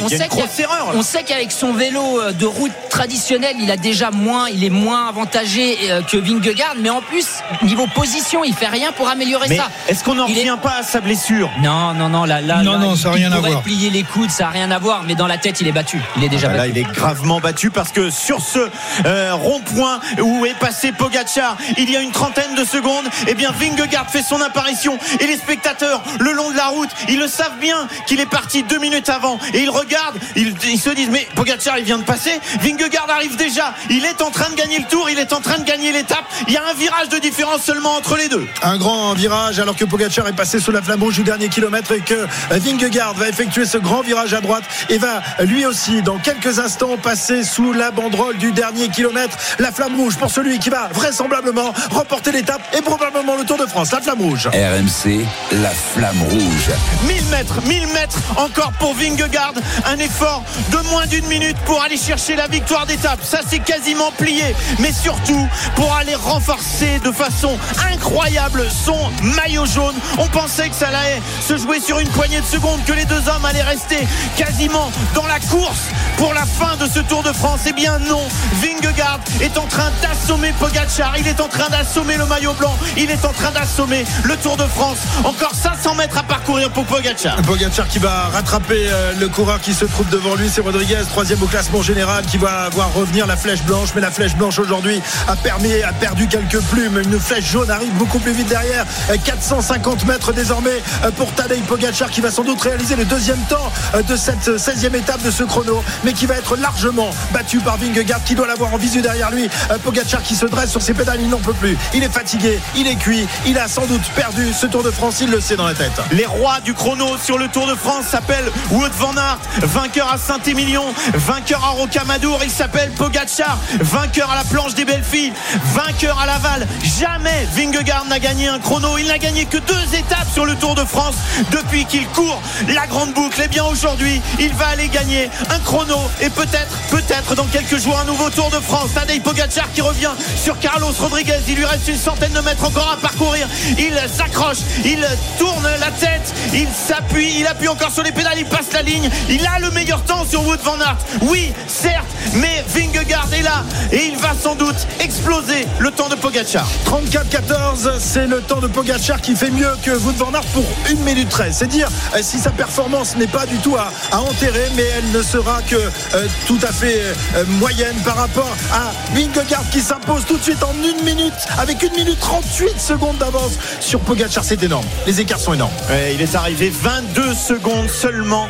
S6: On
S4: y a
S6: sait
S4: une
S6: qu'il y a-
S4: grosse erreur. là.
S6: On sait qu'avec son vélo euh, de route traditionnel, il a déjà moins, il est moins avantagé euh, que Vingegaard, mais en plus niveau position, il fait rien pour améliorer
S4: Mais
S6: ça.
S4: est-ce qu'on n'en
S6: Il est-
S4: revient pas à sa blessure?
S6: Non, non, non, là, là,
S5: Non,
S6: là,
S5: non,
S6: il-
S5: ça a
S6: il
S5: rien à
S6: pourrait
S5: voir.
S6: plier les coudes, ça a rien à voir, mais dans la tête, il est battu. Il est déjà
S4: Ah, Là,
S6: battu.
S4: il est gravement battu parce que sur ce euh, rond-point où est passé Pogacar, il y a une trentaine de secondes, et bien Vingegaard fait son apparition et les spectateurs le long de la route, ils le savent bien qu'il est parti deux minutes avant et ils regardent, ils, ils se disent mais Pogacar il vient de passer, Vingegaard arrive déjà, il est en train de gagner le tour, il est en train de gagner l'étape, il y a un virage de différence seulement entre les deux.
S3: Un grand virage alors que Pogacar est passé sous la flamme rouge du dernier kilomètre et que Vingegaard va effectuer ce grand virage à droite et va lui aussi dans quelques instants passer sous la banderole du dernier kilomètre. La flamme rouge pour celui qui va vraisemblablement remporter l'étape et probablement le Tour de France. La flamme rouge.
S1: RMC, la flamme rouge.
S4: 1000 mètres, 1000 mètres encore pour Vingegaard. Un effort de moins d'une minute pour aller chercher la victoire d'étape. Ça, c'est quasiment plié. Mais surtout, pour aller renforcer de façon incroyable son maillot jaune. On pensait que ça allait se jouer sur une poignée de secondes, que les deux hommes allaient rester quasiment dans la course pour la fin de ce Tour de France. Eh bien, non. Vingegaard est en train d'assommer Pogacar. Il est en train d'assommer le maillot blanc. Il est en train d'assommer le Tour de France. Encore 500 mètres à parcourir pour Pogacar.
S3: Pogacar qui va rattraper euh, le coureur qui se trouve devant lui, c'est Rodriguez, troisième au classement général, qui va voir revenir la flèche blanche. Mais la flèche blanche aujourd'hui a permis, a perdu quelques plumes. Une flèche jaune arrive beaucoup plus vite derrière. Euh, 450 mètres désormais euh, pour Tadej Pogacar qui va sans doute réaliser le deuxième temps euh, de cette 16e étape de ce chrono, mais qui va être largement battu par Vingegaard qui doit l'avoir en visu derrière lui. Euh, Pogacar qui se dresse sur ses pédales, il n'en peut plus. Il est fatigué, il est cuit, il a sans doute perdu ce Tour de France, il le sait dans la tête.
S4: Les rois du chrono sur le Tour de France s'appellent Wout van Aert, vainqueur à Saint-Émilion, vainqueur à Rocamadour. Il s'appelle Pogacar, vainqueur à la planche des belles filles, vainqueur à Laval. Jamais Vingegaard n'a gagné un chrono. Il n'a gagné que deux étapes sur le Tour de France depuis qu'il court la grande boucle. Et bien aujourd'hui, il va aller gagner un chrono et peut-être, peut-être dans quelques jours un nouveau Tour de France. Tadej Pogacar qui revient sur Carlos Rodriguez. Il lui reste une centaine de mètres encore à parcourir. Il s'accroche, il tourne la tête, s'appuie, il appuie encore sur les pédales, il passe la ligne. Il a le meilleur temps sur Wood van Aert. Oui, certes, mais Vingegaard est là et il va sans doute exploser le temps de Pogacar.
S3: 34-14, c'est le temps de Pogacar qui fait mieux que Wout van Aert pour 1 minute 13. C'est dire euh, si sa performance n'est pas du tout à, à enterrer, mais elle ne sera que euh, tout à fait euh, moyenne par rapport à Vingegaard qui s'impose tout de suite en 1 minute avec 1 minute 38 secondes d'avance sur Pogacar. C'est énorme. Les écarts sont énormes.
S4: Ouais, il est arrivé 22 secondes seulement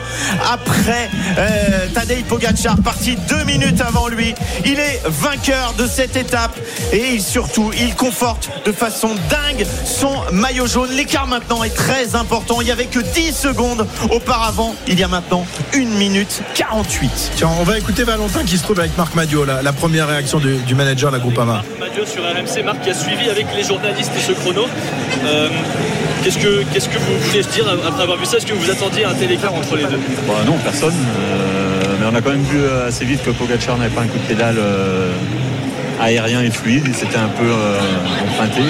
S4: après euh, Tadej Pogacar, parti deux minutes avant lui. Il est vainqueur de cette étape et surtout, il conforte de façon dingue son maillot jaune. L'écart maintenant est très important. Il n'y avait que 10 secondes auparavant. Il y a maintenant 1 minute 48.
S3: Tiens, on va écouter Valentin qui se trouve avec Marc Madio, la, la première réaction du, du manager de la Groupama.
S8: Marc Madio sur RMC, Marc qui a suivi avec les journalistes ce chrono. Euh, qu'est-ce, que, qu'est-ce que vous voulez dire après avoir vu ça? Est-ce que vous attendiez un tel écart entre les deux?
S9: Bah non, personne. Euh, mais on a quand même vu assez vite que Pogacar n'avait pas un coup de pédale euh, aérien et fluide. Il s'était un peu euh, emprunté.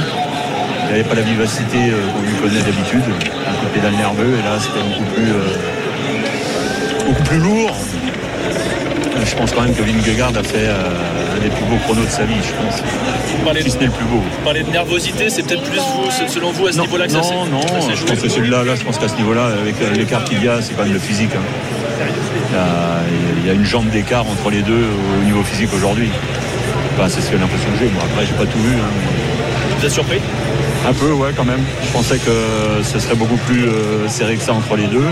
S9: Il n'avait pas la vivacité euh, qu'on lui connaît d'habitude. Un coup de pédale nerveux. Et là, c'était beaucoup plus, euh, beaucoup plus lourd. Euh, Je pense quand même que Vingegaard a fait euh, un des plus beaux chronos de sa vie, je pense.
S8: Vous parlez,
S9: Si ce n'est le plus beau.
S8: vous parlez de nervosité, c'est peut-être plus vous, selon vous à ce
S9: Non,
S8: niveau-là que ça s'est
S9: non, non,
S8: ça
S9: je
S8: joué
S9: pense que celui-là, là, je pense qu'à ce niveau-là, avec euh, l'écart qu'il y a, c'est quand même le physique. hein. Il, y a, il y a une jambe d'écart entre les deux au niveau physique aujourd'hui. Enfin, c'est ce que l'impression que j'ai. Moi, après, j'ai pas tout vu. hein,
S8: Vous êtes surpris?
S9: Un peu, ouais, quand même. Je pensais que ce serait beaucoup plus euh, serré que ça entre les deux.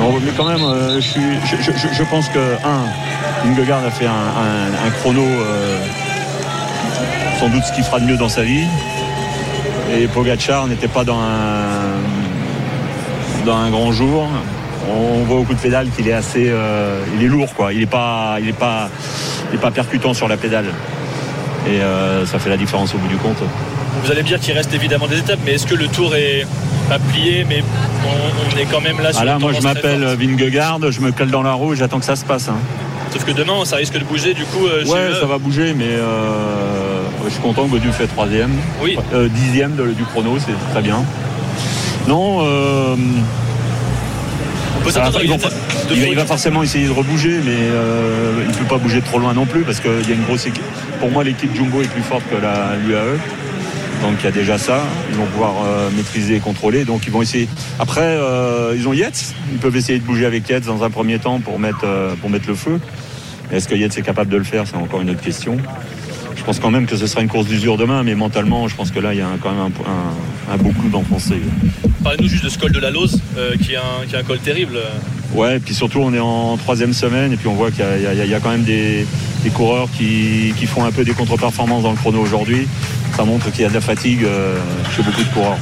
S9: Non, mais quand même, euh, je, suis, je- je pense que, un, Vingegaard a fait un, un- un chrono euh, sans doute ce qu'il fera de mieux dans sa vie. Et Pogacar n'était pas dans un, dans un grand jour. On voit au coup de pédale qu'il est assez, euh, il est lourd quoi. Il n'est pas, il est pas, il est pas percutant sur la pédale. Et euh, ça fait la différence au bout du compte.
S8: Vous allez me dire qu'il reste évidemment des étapes, mais est-ce que le tour est pas plié, mais on, on est quand même là sur
S9: Ah là, moi je m'appelle. Vingegaard, je me colle dans la roue et j'attends que ça se passe. hein.
S8: Sauf que demain, ça risque de bouger, du coup. euh,
S9: Ouais, ça va bouger, mais euh, je suis content que Godu fait troisième.
S8: Oui.
S9: Euh, dixième de- du chrono, c'est très bien. Non,
S8: On peut
S9: vont il, va,
S8: folie.
S9: il va forcément essayer de rebouger, mais il ne peut pas bouger trop loin non plus parce qu'il y a une grosse équipe. Pour moi, l'équipe Jumbo est plus forte que la l'UAE. Donc il y a déjà ça. Ils vont pouvoir euh, maîtriser et contrôler. Donc ils vont essayer. Après, euh, ils ont Yates. Ils peuvent essayer de bouger avec Yates dans un premier temps pour mettre, euh, pour mettre le feu. Est-ce que Yates est capable de le faire? C'est encore une autre question. Je pense quand même que ce sera une course d'usure demain, mais mentalement, je pense que là, il y a quand même un, un, un beau coup d'enfoncé.
S8: Parlez-nous juste de ce col de la Lose, qui, est un, qui est un col terrible.
S9: Ouais, et puis surtout, on est en troisième semaine, et puis on voit qu'il y a quand même des, des coureurs qui, qui font un peu des contre-performances dans le chrono aujourd'hui. Ça montre qu'il y a de la fatigue euh, chez beaucoup de coureurs.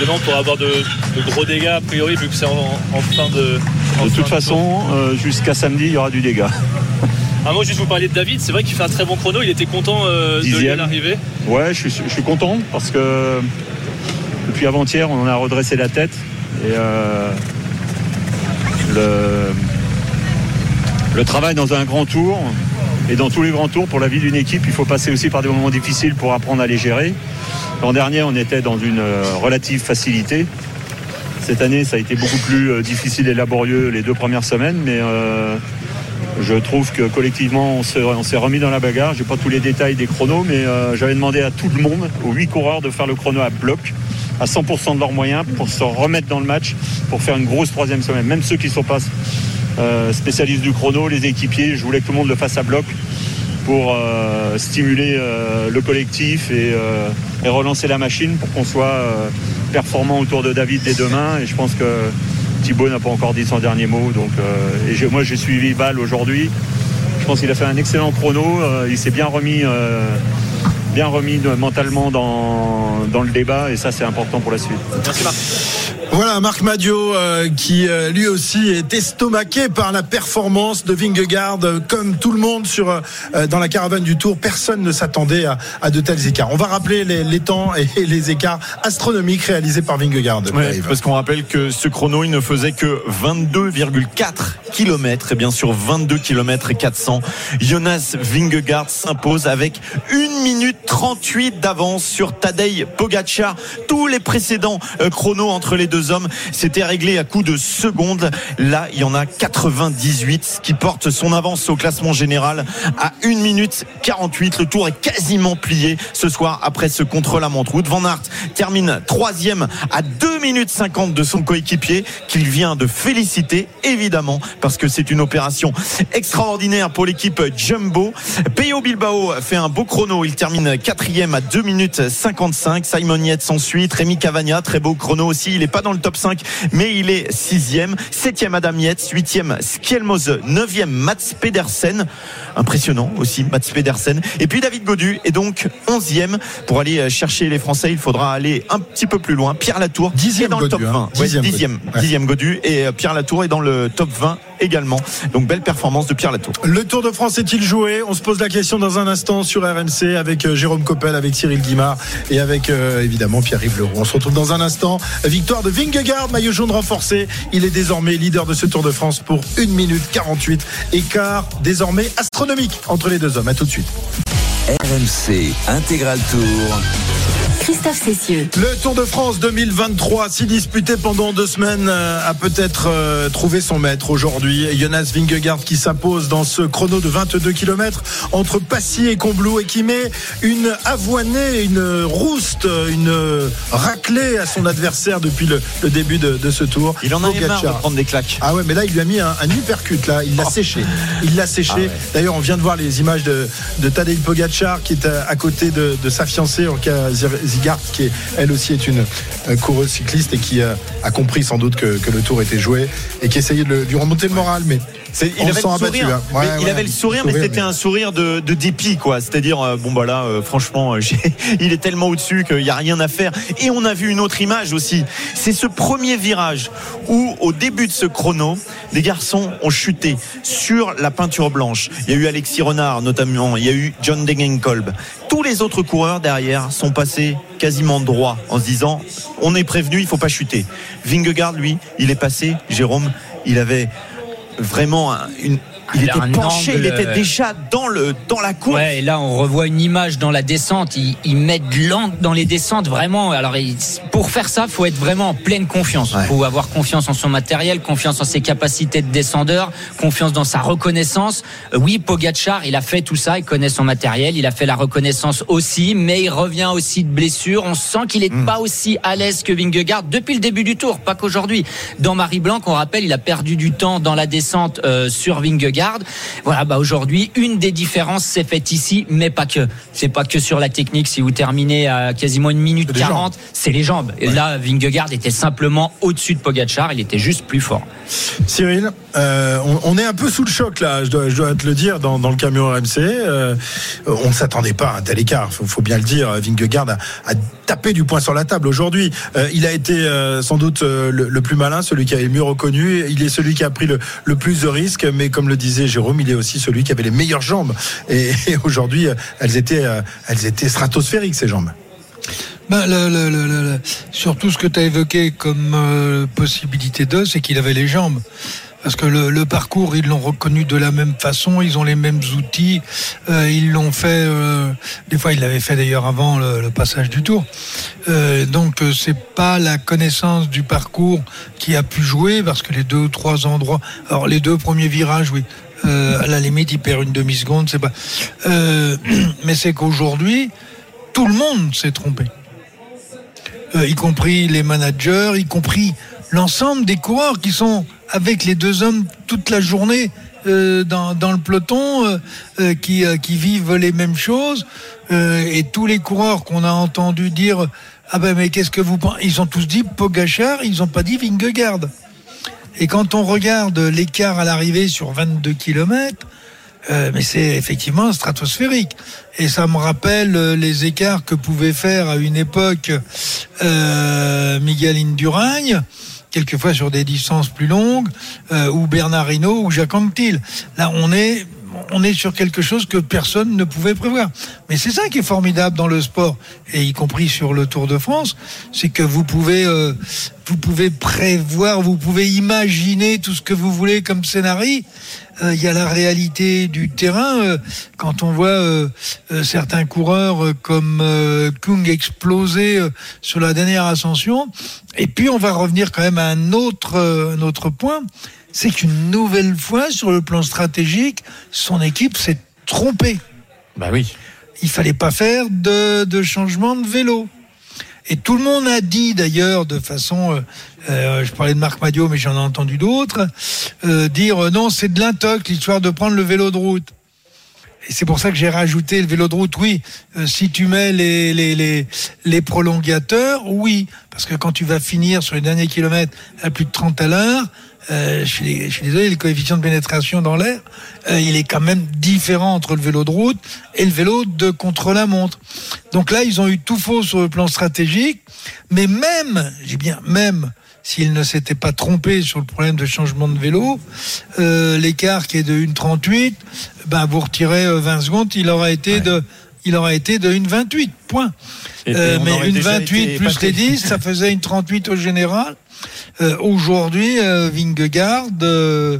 S8: Demain, on pourra avoir de, de gros dégâts, a priori, vu que c'est en, en fin de. en
S9: De
S8: fin
S9: toute façon, euh, jusqu'à samedi, il y aura du dégât.
S8: Un mot, juste vous parler de David. C'est vrai qu'il fait un très bon chrono. Il était content euh, de l'arrivée.
S9: Ouais, je suis, je suis content parce que depuis avant-hier, on en a redressé la tête. Et euh, le, le travail dans un grand tour et dans tous les grands tours pour la vie d'une équipe, il faut passer aussi par des moments difficiles pour apprendre à les gérer. L'an dernier, on était dans une euh, relative facilité. Cette année, ça a été beaucoup plus euh, difficile et laborieux les deux premières semaines, mais euh, je trouve que collectivement, on s'est, remis dans la bagarre. J'ai pas tous les détails des chronos, mais j'avais demandé à tout le monde, aux huit coureurs, de faire le chrono à bloc, à 100% de leurs moyens, pour se remettre dans le match, pour faire une grosse troisième semaine. Même ceux qui sont pas euh, spécialistes du chrono, les équipiers, je voulais que tout le monde le fasse à bloc pour euh, stimuler euh, le collectif et, relancer la machine pour qu'on soit performant autour de David dès demain. Et je pense que Thibaut n'a pas encore dit son dernier mot. Donc, moi, j'ai suivi Val aujourd'hui. Je pense qu'il a fait un excellent chrono. Il s'est bien remis, bien remis mentalement dans, dans le débat. Et ça, c'est important pour la suite.
S8: Merci Marc.
S3: Voilà Marc Madio euh, qui euh, lui aussi est estomaqué par la performance de Vingegaard euh, comme tout le monde sur dans la caravane du Tour personne ne s'attendait à, de tels écarts on va rappeler les, temps et <laughs> les écarts astronomiques réalisés par Vingegaard
S4: Ouais, parce qu'on rappelle que ce chrono, il ne faisait que 22,4 km. Et bien sûr, 22 km et 400. Jonas Vingegaard s'impose avec 1 minute 38 d'avance sur Tadej Pogacar. Tous les précédents chronos entre les deux hommes, c'était réglé à coup de secondes. Là, il y en a 98, ce qui porte son avance au classement général à 1 minute 48. Le tour est quasiment plié ce soir après ce contre-la-montre. Van Aert termine troisième à 2 minutes 50 de son coéquipier qu'il vient de féliciter évidemment parce que c'est une opération extraordinaire pour l'équipe Jumbo. Peyo Bilbao fait un beau chrono. Il termine quatrième à 2 minutes 55. Simon Yates ensuite. Rémi Cavagna, très beau chrono aussi. Il n'est pas dans le top 5, mais il est sixième. Septième Adam Yates. Huitième Skielmose. Neuvième Mats Pedersen. Impressionnant aussi Mats Pedersen. Et puis David Godu est donc onzième. Pour aller chercher les Français, il faudra aller un petit peu plus loin. Pierre Latour
S3: Dixième
S4: est dans le top
S3: Godu,
S4: 20.
S3: hein. Godu.
S4: Et euh, Pierre Latour est dans le top 20 également. Donc belle performance de Pierre Latour.
S3: Le Tour de France est-il joué? On se pose la question dans un instant sur RMC avec euh, Jérôme Coppel, avec Cyril Guimard et avec euh, évidemment Pierre-Yves Leroux. On se retrouve dans un instant. Victoire de Vingegaard, maillot jaune renforcé. Il est désormais leader de ce Tour de France pour 1 minute 48. Écart désormais astronomique entre les deux hommes. À tout de suite.
S1: RMC Intégral Tour.
S2: Christophe Cessieux.
S3: Le Tour de France 2023, si disputé pendant deux semaines, euh, a peut-être euh, trouvé son maître aujourd'hui. Jonas Vingegaard qui s'impose dans ce chrono de 22 km entre Passy et Combloux et qui met une avoinée, une rouste, une raclée à son adversaire depuis le, le début de, de ce tour.
S4: Il en a marre de prendre des claques.
S3: Ah ouais, mais là, il lui a mis un, un uppercut, là. Il l'a séché. Il l'a séché.
S4: Ah ouais.
S3: D'ailleurs, on vient de voir les images de, de Tadej Pogacar, qui est à, à côté de, de sa fiancée, Orca Qui elle aussi est une euh, coureuse cycliste et qui euh, a compris sans doute que, que le tour était joué et qui essayait de lui remonter le moral. Mais
S4: il avait le sourire,
S3: hein.
S4: mais
S3: Ouais,
S4: il
S3: ouais,
S4: avait le
S3: un
S4: sourire, mais
S3: sourire,
S4: c'était
S3: mais-
S4: un sourire de, de dépit, quoi. C'est-à-dire, euh, bon bah là, euh, franchement, euh, <laughs> j'ai- il est tellement au-dessus qu'il n'y a rien à faire. Et on a vu une autre image aussi. C'est ce premier virage où, au début de ce chrono, des garçons ont chuté sur la peinture blanche. Il y a eu Alexis Renard, notamment. Il y a eu John Degenkolb. Tous les autres coureurs derrière sont passés quasiment droit en se disant, on est prévenu, il faut pas chuter. Vingegaard, lui, il est passé. Jérôme, il avait vraiment un- une il
S6: Il
S4: était penché,
S6: angle,
S4: il était
S6: euh,
S4: déjà dans le dans la course.
S6: Ouais, et là on revoit une image dans la descente. Ils, ils mettent de l'angle dans les descentes vraiment. Alors pour faire ça, faut être vraiment en pleine confiance.
S4: Ouais.
S6: Faut avoir confiance en son matériel, confiance en ses capacités de descendeur, confiance dans sa reconnaissance. Euh, oui, Pogachar, il a fait tout ça, il connaît son matériel, il a fait la reconnaissance aussi, mais il revient aussi de blessure. On sent qu'il est
S4: Hmm.
S6: pas aussi à l'aise que Vingegaard depuis le début du tour, pas qu'aujourd'hui. Dans Marie Blanc, on rappelle, il a perdu du temps dans la descente euh, sur Vingegaard. Voilà, bah aujourd'hui, une des différences s'est faite ici, mais pas que. C'est pas que sur la technique. Si vous terminez à quasiment une minute
S3: Les
S6: 40, c'est les jambes. Et là, Vingegaard était simplement au-dessus de Pogacar. Il était juste plus fort.
S3: Cyril, euh, on, on est un peu sous le choc là, je dois, je dois te le dire, dans, dans le camion RMC. Euh, on ne s'attendait pas à un tel écart, faut, faut bien le dire. Vingegaard a, a tapé du poing sur la table aujourd'hui. Euh, il a été sans doute le, le plus malin, celui qui avait le mieux reconnu. Il est celui qui a pris le, le plus de risques, mais comme le disait Jérôme, il est aussi celui qui avait les meilleures jambes. Et, aujourd'hui, euh, euh, elles étaient stratosphériques ces jambes.
S5: Le- le- surtout ce que tu as évoqué comme euh, possibilité d'eux, c'est qu'il avait les jambes. Parce que le, parcours, ils l'ont reconnu de la même façon, ils ont les mêmes outils, euh, ils l'ont fait, euh, des fois ils l'avaient fait d'ailleurs avant le, passage du tour. Euh, donc c'est pas la connaissance du parcours qui a pu jouer, parce que les deux ou trois endroits, alors les deux premiers virages, oui, à la limite il perd une demi-seconde, c'est pas... <clears throat> Mais c'est qu'aujourd'hui, tout le monde s'est trompé euh, y compris les managers, y compris l'ensemble des coureurs qui sont avec les deux hommes toute la journée euh, dans, le peloton, euh, qui, vivent les mêmes choses, et tous les coureurs qu'on a entendu dire ah ben mais qu'est-ce que vous pensez Ils ont tous dit Pogachar, ils n'ont pas dit Vingegaard. Et quand on regarde l'écart à l'arrivée sur 22 km, mais c'est effectivement stratosphérique. Et ça me rappelle euh, les écarts que pouvait faire à une époque euh, Miguel quelquefois sur des distances plus longues, euh, ou Bernard Hinault ou Jacques Anquetil. Là, on est on est sur quelque chose que personne ne pouvait prévoir. Mais c'est ça qui est formidable dans le sport, et y compris sur le Tour de France, c'est que vous pouvez, euh, vous pouvez prévoir, vous pouvez imaginer tout ce que vous voulez comme scénario. Euh, Il y a la réalité du terrain. euh, quand on voit euh, euh, certains coureurs euh, comme euh, Kung exploser euh, sur la dernière ascension, et puis on va revenir quand même à un autre, euh, un autre point c'est qu'une nouvelle fois, sur le plan stratégique, son équipe s'est trompée.
S4: Bah oui.
S5: Il fallait pas faire de, de changement de vélo. Et tout le monde a dit d'ailleurs de façon, euh, euh, je parlais de Marc Madio, mais j'en ai entendu d'autres, euh, dire euh, non, c'est de l'intox, l'histoire de prendre le vélo de route. Et c'est pour ça que j'ai rajouté le vélo de route, oui. Euh, si tu mets les, les, les, les prolongateurs, oui. Parce que quand tu vas finir sur les derniers kilomètres à plus de 30 à l'heure, euh, je, suis, je suis désolé, le coefficient de pénétration dans l'air, euh, il est quand même différent entre le vélo de route et le vélo de contre-la-montre. Donc là, ils ont eu tout faux sur le plan stratégique, mais même, j'ai bien, même s'ils ne s'étaient pas trompés sur le problème de changement de vélo, euh, l'écart qui est de 1,38, ben vous retirez euh, 20 secondes, il aura été de il aura été de 1,28, point. Euh, mais
S4: aurait
S5: une
S4: déjà
S5: 28
S4: été
S5: plus
S4: épaté.
S5: les 10, ça faisait une 38 au général. Euh, Aujourd'hui, euh, Vingegaard, euh,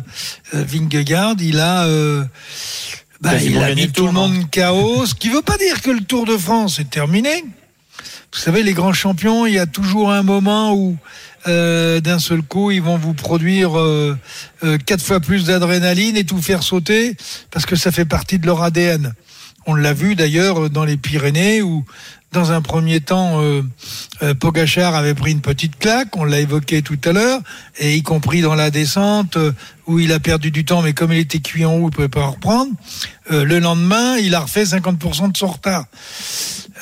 S5: euh, Vingegaard, il a, euh, bah, il a mis tout le monde chaos. Ce qui veut pas dire que le Tour de France est terminé. Vous savez, les grands champions, il y a toujours un moment où euh, d'un seul coup, ils vont vous produire euh, euh, quatre fois plus d'adrénaline et tout faire sauter parce que ça fait partie de leur ADN. On l'a vu d'ailleurs dans les Pyrénées où, dans un premier temps, euh, euh, Pogachar avait pris une petite claque, on l'a évoqué tout à l'heure, et y compris dans la descente euh, où il a perdu du temps, mais comme il était cuit en haut, il pouvait pas en reprendre. Euh, le lendemain, il a refait 50% de son retard.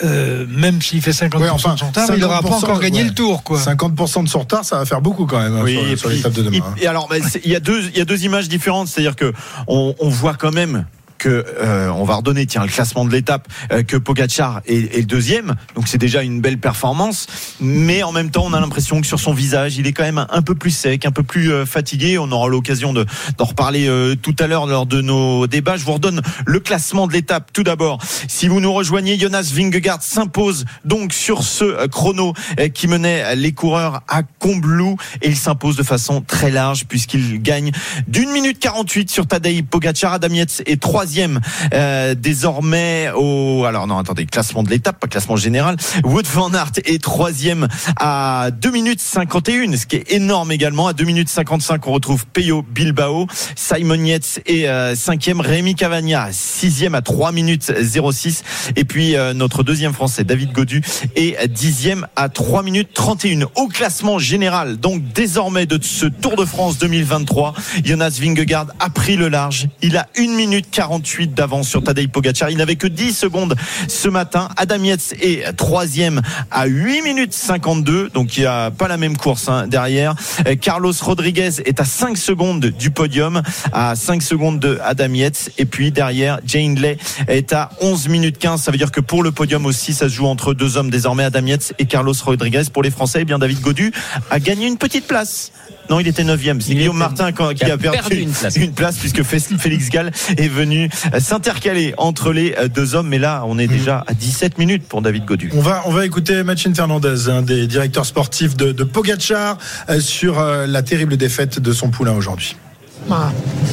S5: Euh, même s'il fait 50%
S3: Ouais, enfin,
S5: de son retard, il n'aura pas
S3: 50%,
S5: encore gagné
S3: ouais.
S5: le tour, quoi.
S3: 50% de son retard, ça va faire beaucoup quand même hein,
S4: Oui,
S3: sur, sur l'étape de demain.
S4: il-
S3: hein.
S4: et alors, bah, c'est- il y a deux, il y a deux images différentes, c'est-à-dire que on, on voit quand même que euh, on va redonner tiens le classement de l'étape euh, que Pogacar est, est deuxième. Donc c'est déjà une belle performance. Mais en même temps on a l'impression que sur son visage il est quand même un, un peu plus sec un peu plus euh, fatigué. On aura l'occasion de d'en reparler euh, tout à l'heure lors de nos débats. Je vous redonne le classement de l'étape. Tout d'abord si vous nous rejoignez Jonas Vingegaard s'impose donc sur ce euh, chrono euh, qui menait les coureurs à Combloux. Et il s'impose de façon très large puisqu'il gagne d'une minute 48 sur Tadej Pogacar. Adam Yates est troisième troisième euh, désormais au. Alors non, attendez, classement de l'étape, pas classement général. Wood van Aert est troisième à 2 minutes 51, ce qui est énorme également. À 2 minutes 55, on retrouve Peyo Bilbao. Simon Yates est euh, cinquième. Rémi Cavagna sixième à 3 minutes 06. Et puis euh, notre deuxième français, David Godu, est dixième à 3 minutes 31. Au classement général, donc désormais de ce Tour de France 2023, Jonas Vingegaard a pris le large. Il a 1 minute 48 d'avance sur Tadej Pogacar. Il n'avait que 10 secondes ce matin. Adam Yates est troisième à 8 minutes 52. Donc il n'y a pas la même course hein, derrière. Euh, Carlos Rodriguez est à 5 secondes du podium, à 5 secondes de Adam Yates. Et puis derrière, Jane Lay est à 11 minutes 15. Ça veut dire que pour le podium aussi, ça se joue entre deux hommes désormais, Adam Yates et Carlos Rodriguez. Pour les Français, eh bien David Godu a gagné une petite place. Non, il était 9 C'est Guillaume Martin qui, qui a, perdu,
S6: une place.
S4: une place puisque Félix Gall est venu s'intercaler entre les deux hommes. Mais là, on est déjà à 17 minutes pour David Godu.
S3: On va, on va écouter Machin Fernandez, un des directeurs sportifs de, de Pogacar, euh, sur euh, la terrible défaite de son poulain aujourd'hui.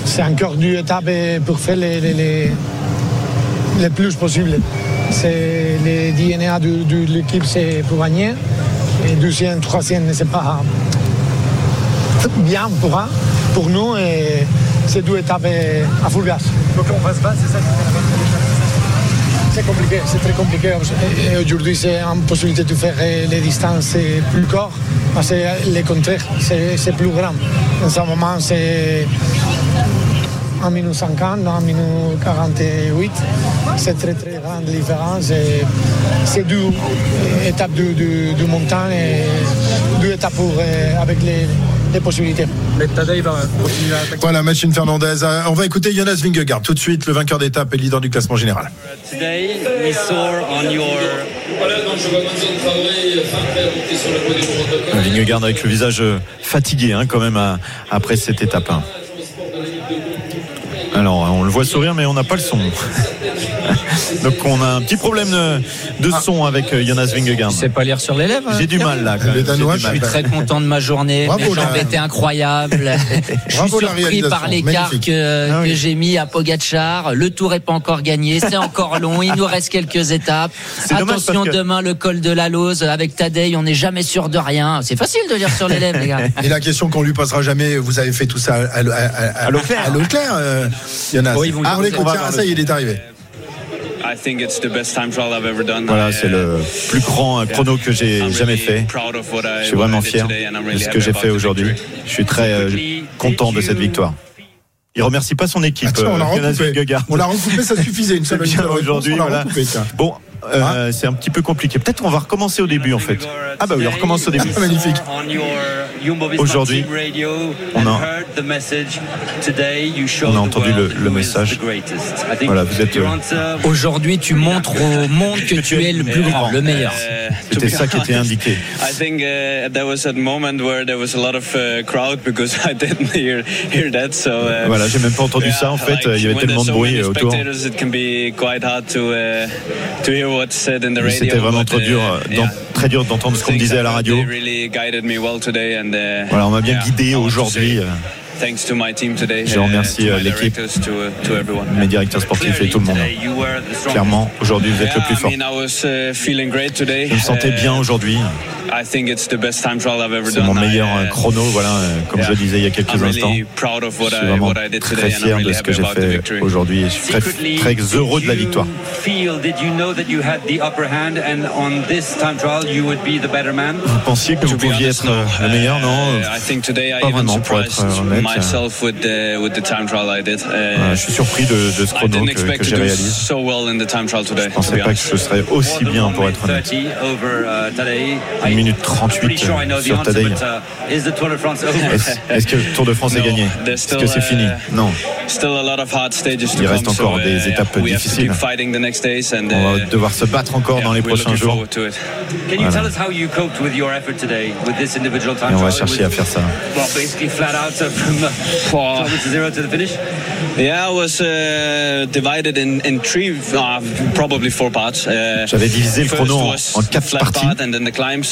S10: C'est encore du étape pour faire les, les, les, les plus possible. C'est les DNA de, de l'équipe, c'est pour gagner. Et deuxième, troisième, c'est pas bien pour, un, pour nous. Et c'est deux étapes à full gas.
S11: Donc on passe pas, c'est ça
S10: C'est compliqué, c'est très compliqué. Et aujourd'hui, c'est une possibilité de faire les distances plus courtes. Parce que le contraire, c'est plus grand. En ce moment, c'est 1 minute 50, 1 minute 48. C'est très très grande différence. C'est deux étapes de, de, de montagne et deux étapes pour, avec les, les possibilités.
S11: Mais Tadej va continuer à attaquer.
S3: Voilà, Machine Fernandez. Euh, On va écouter Jonas Vingegaard tout de suite, le vainqueur d'étape et leader du classement général.
S12: Today we saw on your
S4: Vingegaard avec le visage fatigué hein, quand même à- après cette étape. hein. Alors, on le voit sourire, mais on n'a pas le son. <laughs> Donc, on a un petit problème de, de son avec euh, Jonas Vingegaard.
S6: C'est pas lire sur les lèvres.
S4: J'ai du mal là. Quand même.
S3: Danois,
S6: Je suis très content de ma journée.
S3: Bravo,
S6: Mes jambes
S3: la-
S6: étaient incroyables. <laughs> Je suis surpris par l'écart que,
S4: Ah oui.
S6: que j'ai mis à Pogachar. Le tour est pas encore gagné. C'est encore long. Il nous reste quelques étapes. <laughs> Attention
S4: que-
S6: demain le col de la Lose avec Tadej. On n'est jamais sûr de rien. C'est facile de lire sur les lèvres, les gars.
S3: Et la question qu'on lui posera jamais, vous avez fait tout ça à, à, à,
S4: À l'eau claire.
S3: à l'eau claire, euh, Jonas.
S6: Oui,
S3: ah, on Tiens,
S4: voir
S3: ça y est, il est arrivé.
S12: I think it's the best time trial I've ever done.
S4: Voilà, c'est
S12: uh,
S4: le plus grand euh, chrono que j'ai
S12: I'm
S4: jamais
S12: really
S4: fait.
S12: proud of what I-
S4: Je suis vraiment
S12: did
S4: fier
S12: today and I'm
S4: de ce que
S12: happy
S4: j'ai fait aujourd'hui.
S12: victory.
S4: Je suis très euh, content de cette victoire. Il remercie pas son équipe.
S3: Attends, on l'a
S4: euh,
S3: recoupé. On l'a recoupé, ça suffisait. Une seule
S4: aujourd'hui, voilà. Bon, euh, c'est un petit peu compliqué. Peut-être on va recommencer au début en fait. Ah bah oui, on recommence au début. <laughs>
S3: Magnifique.
S4: Aujourd'hui, on a- on a entendu le- le message. Voilà, vous êtes, euh,
S6: Aujourd'hui, tu montres au monde que tu es le plus grand, le meilleur.
S4: C'était ça qui était indiqué.
S12: I think uh, there was a moment where there was a lot of uh, crowd because <laughs> I didn't hear hear that. So uh,
S4: Voilà, j'ai même pas entendu ça en fait.
S12: like,
S4: Il y avait tellement de bruit euh, autour.
S12: spectators, It can be quite hard to uh, to hear
S4: C'était vraiment
S12: but,
S4: trop dur,
S12: uh,
S4: très dur d'entendre ce qu'on me disait à la radio.
S12: Uh,
S4: Voilà, on m'a bien guidé aujourd'hui. euh. Je
S12: uh,
S4: remercie,
S12: to
S4: euh, l'équipe,
S12: uh,
S4: mes directeurs sportifs et tout le monde. Clairement, aujourd'hui, vous êtes le plus fort.
S12: Uh.
S4: Je me sentais bien
S12: Uh,
S4: aujourd'hui.
S12: I think it's the best time trial I've ever
S4: C'est
S12: done.
S4: mon meilleur
S12: I,
S4: euh,
S12: uh,
S4: chrono, voilà, euh, comme je le disais il y a quelques
S12: I'm
S4: instants. Je suis vraiment très fier de ce que j'ai fait aujourd'hui et je suis très, très heureux de la victoire. Vous pensiez que vous pouviez être euh, le meilleur, non?
S12: Uh, I think today I
S4: Pas
S12: even
S4: vraiment, pour être
S12: surprised
S4: honnête.
S12: myself with the, with the time trial I did. Uh,
S4: Voilà, Je suis surpris de, de ce
S12: I
S4: chrono
S12: didn't
S4: que, j'ai réalisé.
S12: so well in the time trial today.
S4: Je
S12: to
S4: pensais pas que ce serait aussi bien pour être honnête.
S13: 30 over Tadej.
S4: 1
S13: I-
S4: minute
S13: I'm pretty
S4: 38
S13: sure I know the
S4: sur
S13: but, uh, is the Tour de France over?
S4: Est-ce que le Tour de France est gagné? Est-ce que
S12: still,
S4: c'est fini? Non.
S12: Still a lot of hard stages to
S4: Il reste encore des
S12: uh,
S4: étapes difficiles. On va
S12: uh,
S4: devoir se battre encore dans les prochains jours.
S12: forward to it.
S13: Can you
S4: Voilà.
S13: tell us how you coped with your effort today with this individual time
S4: Et on va chercher à faire ça.
S13: Well, basically flat out uh, from
S12: for-
S13: zero to the finish?
S12: Yeah, I was uh, divided in, in three, uh, probably four parts. Uh,
S4: J'avais divisé le chrono en- quatre parties.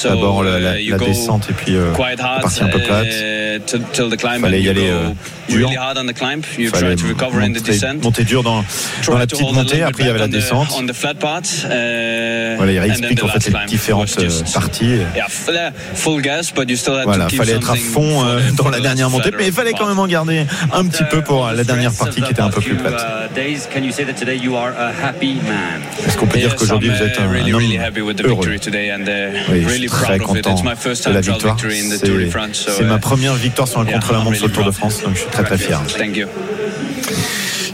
S12: So
S4: D'abord la,
S12: uh,
S4: descente et puis euh,
S12: hard
S4: partie un peu plate.
S12: uh, till, till the climb.
S4: Fallait y aller, euh, dur.
S12: really hard on the climb. You
S4: Fallait
S12: try to recover in the
S4: monter,
S12: descent.
S4: monter dur dans, dans la petite montée. Après, il y avait la descente.
S12: On the, on the flat part. Uh,
S4: Voilà, il explique en fait les différentes euh,
S12: just-
S4: parties.
S12: Yeah, f- full gas, but you still had
S4: Voilà,
S12: to keep
S4: fallait être à fond euh, dans la dernière montée, mais il fallait quand même en garder un petit peu pour la dernière partie qui était un peu plus plate.
S13: Uh?
S4: Est-ce qu'on peut dire qu'aujourd'hui vous êtes
S12: uh,
S4: un, homme heureux?
S12: uh,
S4: Oui, très content de la victoire. C'est ma
S12: uh,
S4: première victoire sur un contre-la-montre sur le Tour de. France, donc je suis très très fier.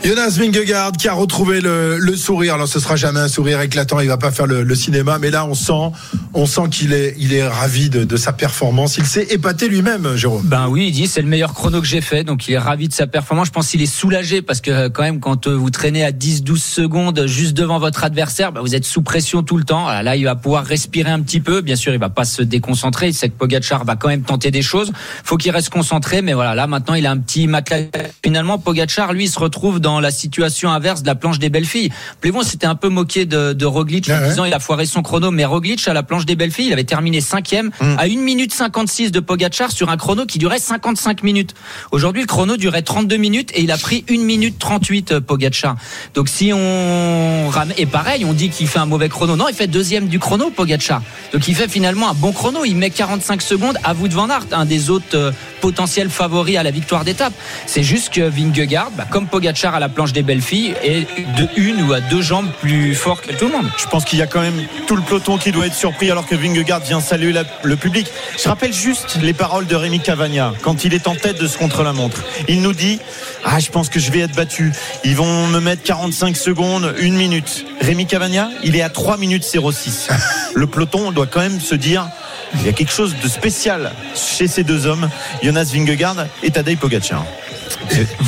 S3: Jonas Vingegaard qui a retrouvé le, sourire. Alors ce sera jamais un sourire éclatant, il va pas faire le, cinéma, mais là on sent, on sent qu'il est, il est ravi de, sa performance. Il s'est épaté lui-même, Jérôme.
S6: Ben oui, il dit c'est le meilleur chrono que j'ai fait, donc il est ravi de sa performance. Je pense qu'il est soulagé parce que euh, quand même quand euh, vous traînez à 10-12 secondes juste devant votre adversaire, ben, vous êtes sous pression tout le temps. Là, il va pouvoir respirer un petit peu. Bien sûr, il va pas se déconcentrer. Il sait que Pogacar va quand même tenter des choses. Faut qu'il reste concentré, mais voilà, là maintenant il a un petit matelas. Finalement, Pogacar, lui, il se retrouve dans la situation inverse de la planche des belles filles. Plévon s'était un peu moqué de, de Roglic en disant il a foiré son chrono, mais Roglic à la planche des belles filles, il avait terminé cinquième à 1 minute 56 de Pogacar sur un chrono qui durait 55 minutes. Aujourd'hui, le chrono durait 32 minutes et il a pris 1 minute 38 euh, Pogacar. Donc si on ramène et pareil, on dit qu'il fait un mauvais chrono. Non, il fait deuxième du chrono Pogacar. Donc il fait finalement un bon chrono, il met 45 secondes à Wout van Aert, un des autres euh, potentiels favoris à la victoire d'étape. C'est juste que Vingegaard, bah, comme Pogacar à la planche des belles filles, est de une ou à deux jambes plus fort que tout le monde.
S4: Je pense qu'il y a quand même tout le peloton qui doit être surpris alors que Vingegaard vient saluer la- le public. Je rappelle juste les paroles de Rémi Cavagna quand il est en tête de ce contre-la-montre. Il nous dit Ah, je pense que je vais être battu. Ils vont me mettre 45 secondes, une minute. Rémi Cavagna, il est à 3 minutes 06. <laughs> Le peloton doit quand même se dire il y a quelque chose de spécial chez ces deux hommes, Jonas Vingegaard et Tadej Pogacar.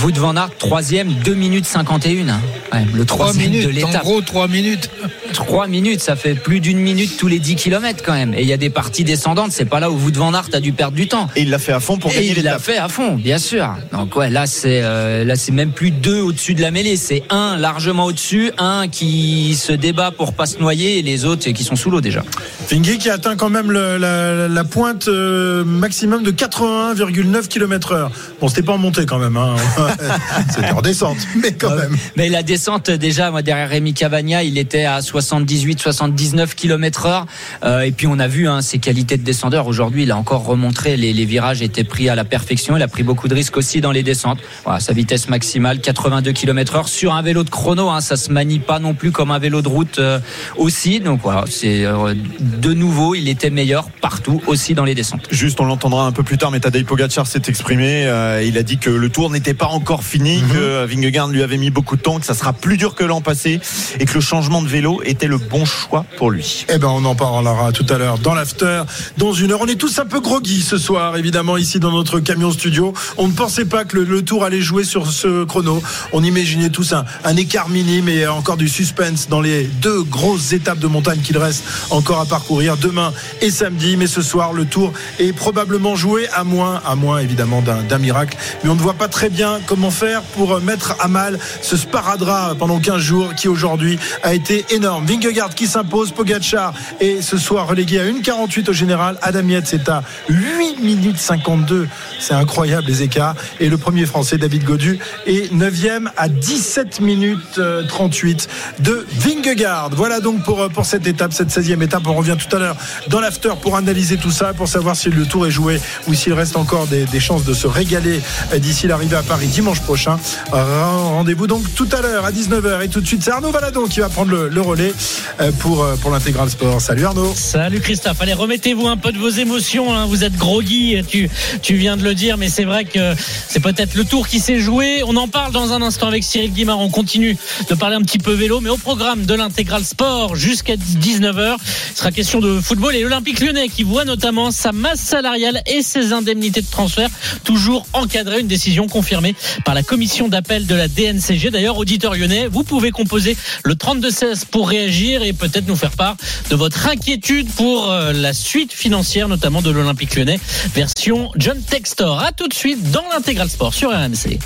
S6: Wout van Aert, troisième, 2 minutes 51. hein. Ouais, le
S5: 3
S6: troisième de
S5: minutes, en
S6: l'étape.
S5: gros 3 minutes.
S6: 3 minutes, ça fait plus d'une minute tous les 10 km quand même. Et il y a des parties descendantes, c'est pas là où Wout van Aert a dû perdre du temps.
S4: Et il l'a fait à fond pour
S6: Et
S4: gagner
S6: il l'a
S4: l'étape.
S6: fait à fond, bien sûr. Donc ouais, là c'est euh, là c'est même plus deux au-dessus de la mêlée, c'est un largement au-dessus, un qui se débat pour pas se noyer et les autres qui sont sous l'eau déjà.
S3: Vingy qui atteint quand même le- la, la pointe euh, maximum de 81,9 km heure. Bon, c'était pas en montée quand même, hein. <laughs> c'était en descente, mais quand même.
S6: Mais la descente déjà, moi derrière Rémi Cavagna, il était à 78-79 km heure. Euh, et puis on a vu hein, ses qualités de descendeur. Aujourd'hui, il a encore remontré les, les virages étaient pris à la perfection. Il a pris beaucoup de risques aussi dans les descentes. Voilà, sa vitesse maximale 82 km heure sur un vélo de chrono. Hein, ça se manie pas non plus comme un vélo de route euh, aussi. Donc voilà, c'est euh, de nouveau, il était meilleur partout aussi dans les descentes.
S4: Juste, on l'entendra un peu plus tard, mais Tadej Pogacar s'est exprimé. euh, il a dit que le tour n'était pas encore fini,
S3: Mhm.
S4: que Vingegaard lui avait mis beaucoup de temps, que ça sera plus dur que l'an passé et que le changement de vélo était le bon choix pour lui.
S3: Eh ben, on en parlera tout à l'heure dans l'after. Dans une heure, on est tous un peu groggy ce soir, évidemment, ici dans notre camion studio. On ne pensait pas que le, le tour allait jouer sur ce chrono. On imaginait tous un, un écart minime et encore du suspense dans les deux grosses étapes de montagne qu'il reste encore à parcourir demain et samedi. Mais ce soir, le tour est probablement joué à moins, à moins évidemment d'un d'un miracle. Mais on ne voit pas très bien comment faire pour mettre à mal ce sparadrap pendant 15 jours qui aujourd'hui a été énorme. Vingegaard qui s'impose, Pogacar et ce soir relégué à 1,48 au général. Adam Yates est à 8 minutes 52. C'est incroyable les écarts. Et le premier français, David Godu, est 9e à 17 minutes euh, 38 de Vingegaard. Voilà donc pour, euh, pour cette étape, cette 16e étape. On revient tout à l'heure dans l'after pour analyser tout ça, pour savoir si le tour est joué ou s'il reste encore des, des chances de se régaler euh, d'ici l'arrivée à Paris dimanche prochain. Rendez-vous donc tout à l'heure à 19h. Et tout de suite, c'est Arnaud Valadon qui va prendre le, relais euh, pour, euh, pour l'intégral sport. Salut Arnaud.
S14: Salut Christophe, allez remettez-vous un peu de vos émotions, hein. vous êtes groggy, tu, tu viens de le dire, mais c'est vrai que c'est peut-être le tour qui s'est joué. On en parle dans un instant avec Cyril Guimard, on continue de parler un petit peu vélo, mais au programme de l'intégral sport jusqu'à 19h, il sera question de football et l'Olympique lyonnais qui voit notamment sa masse salariale et ses indemnités de transfert toujours encadrées, une décision confirmé par la commission d'appel de la DNCG. D'ailleurs, auditeur lyonnais, vous pouvez composer le 32-16 pour réagir et peut-être nous faire part de votre inquiétude pour euh, la suite financière, notamment de l'Olympique lyonnais, version John Textor. À tout de suite dans l'intégral sport sur RMC.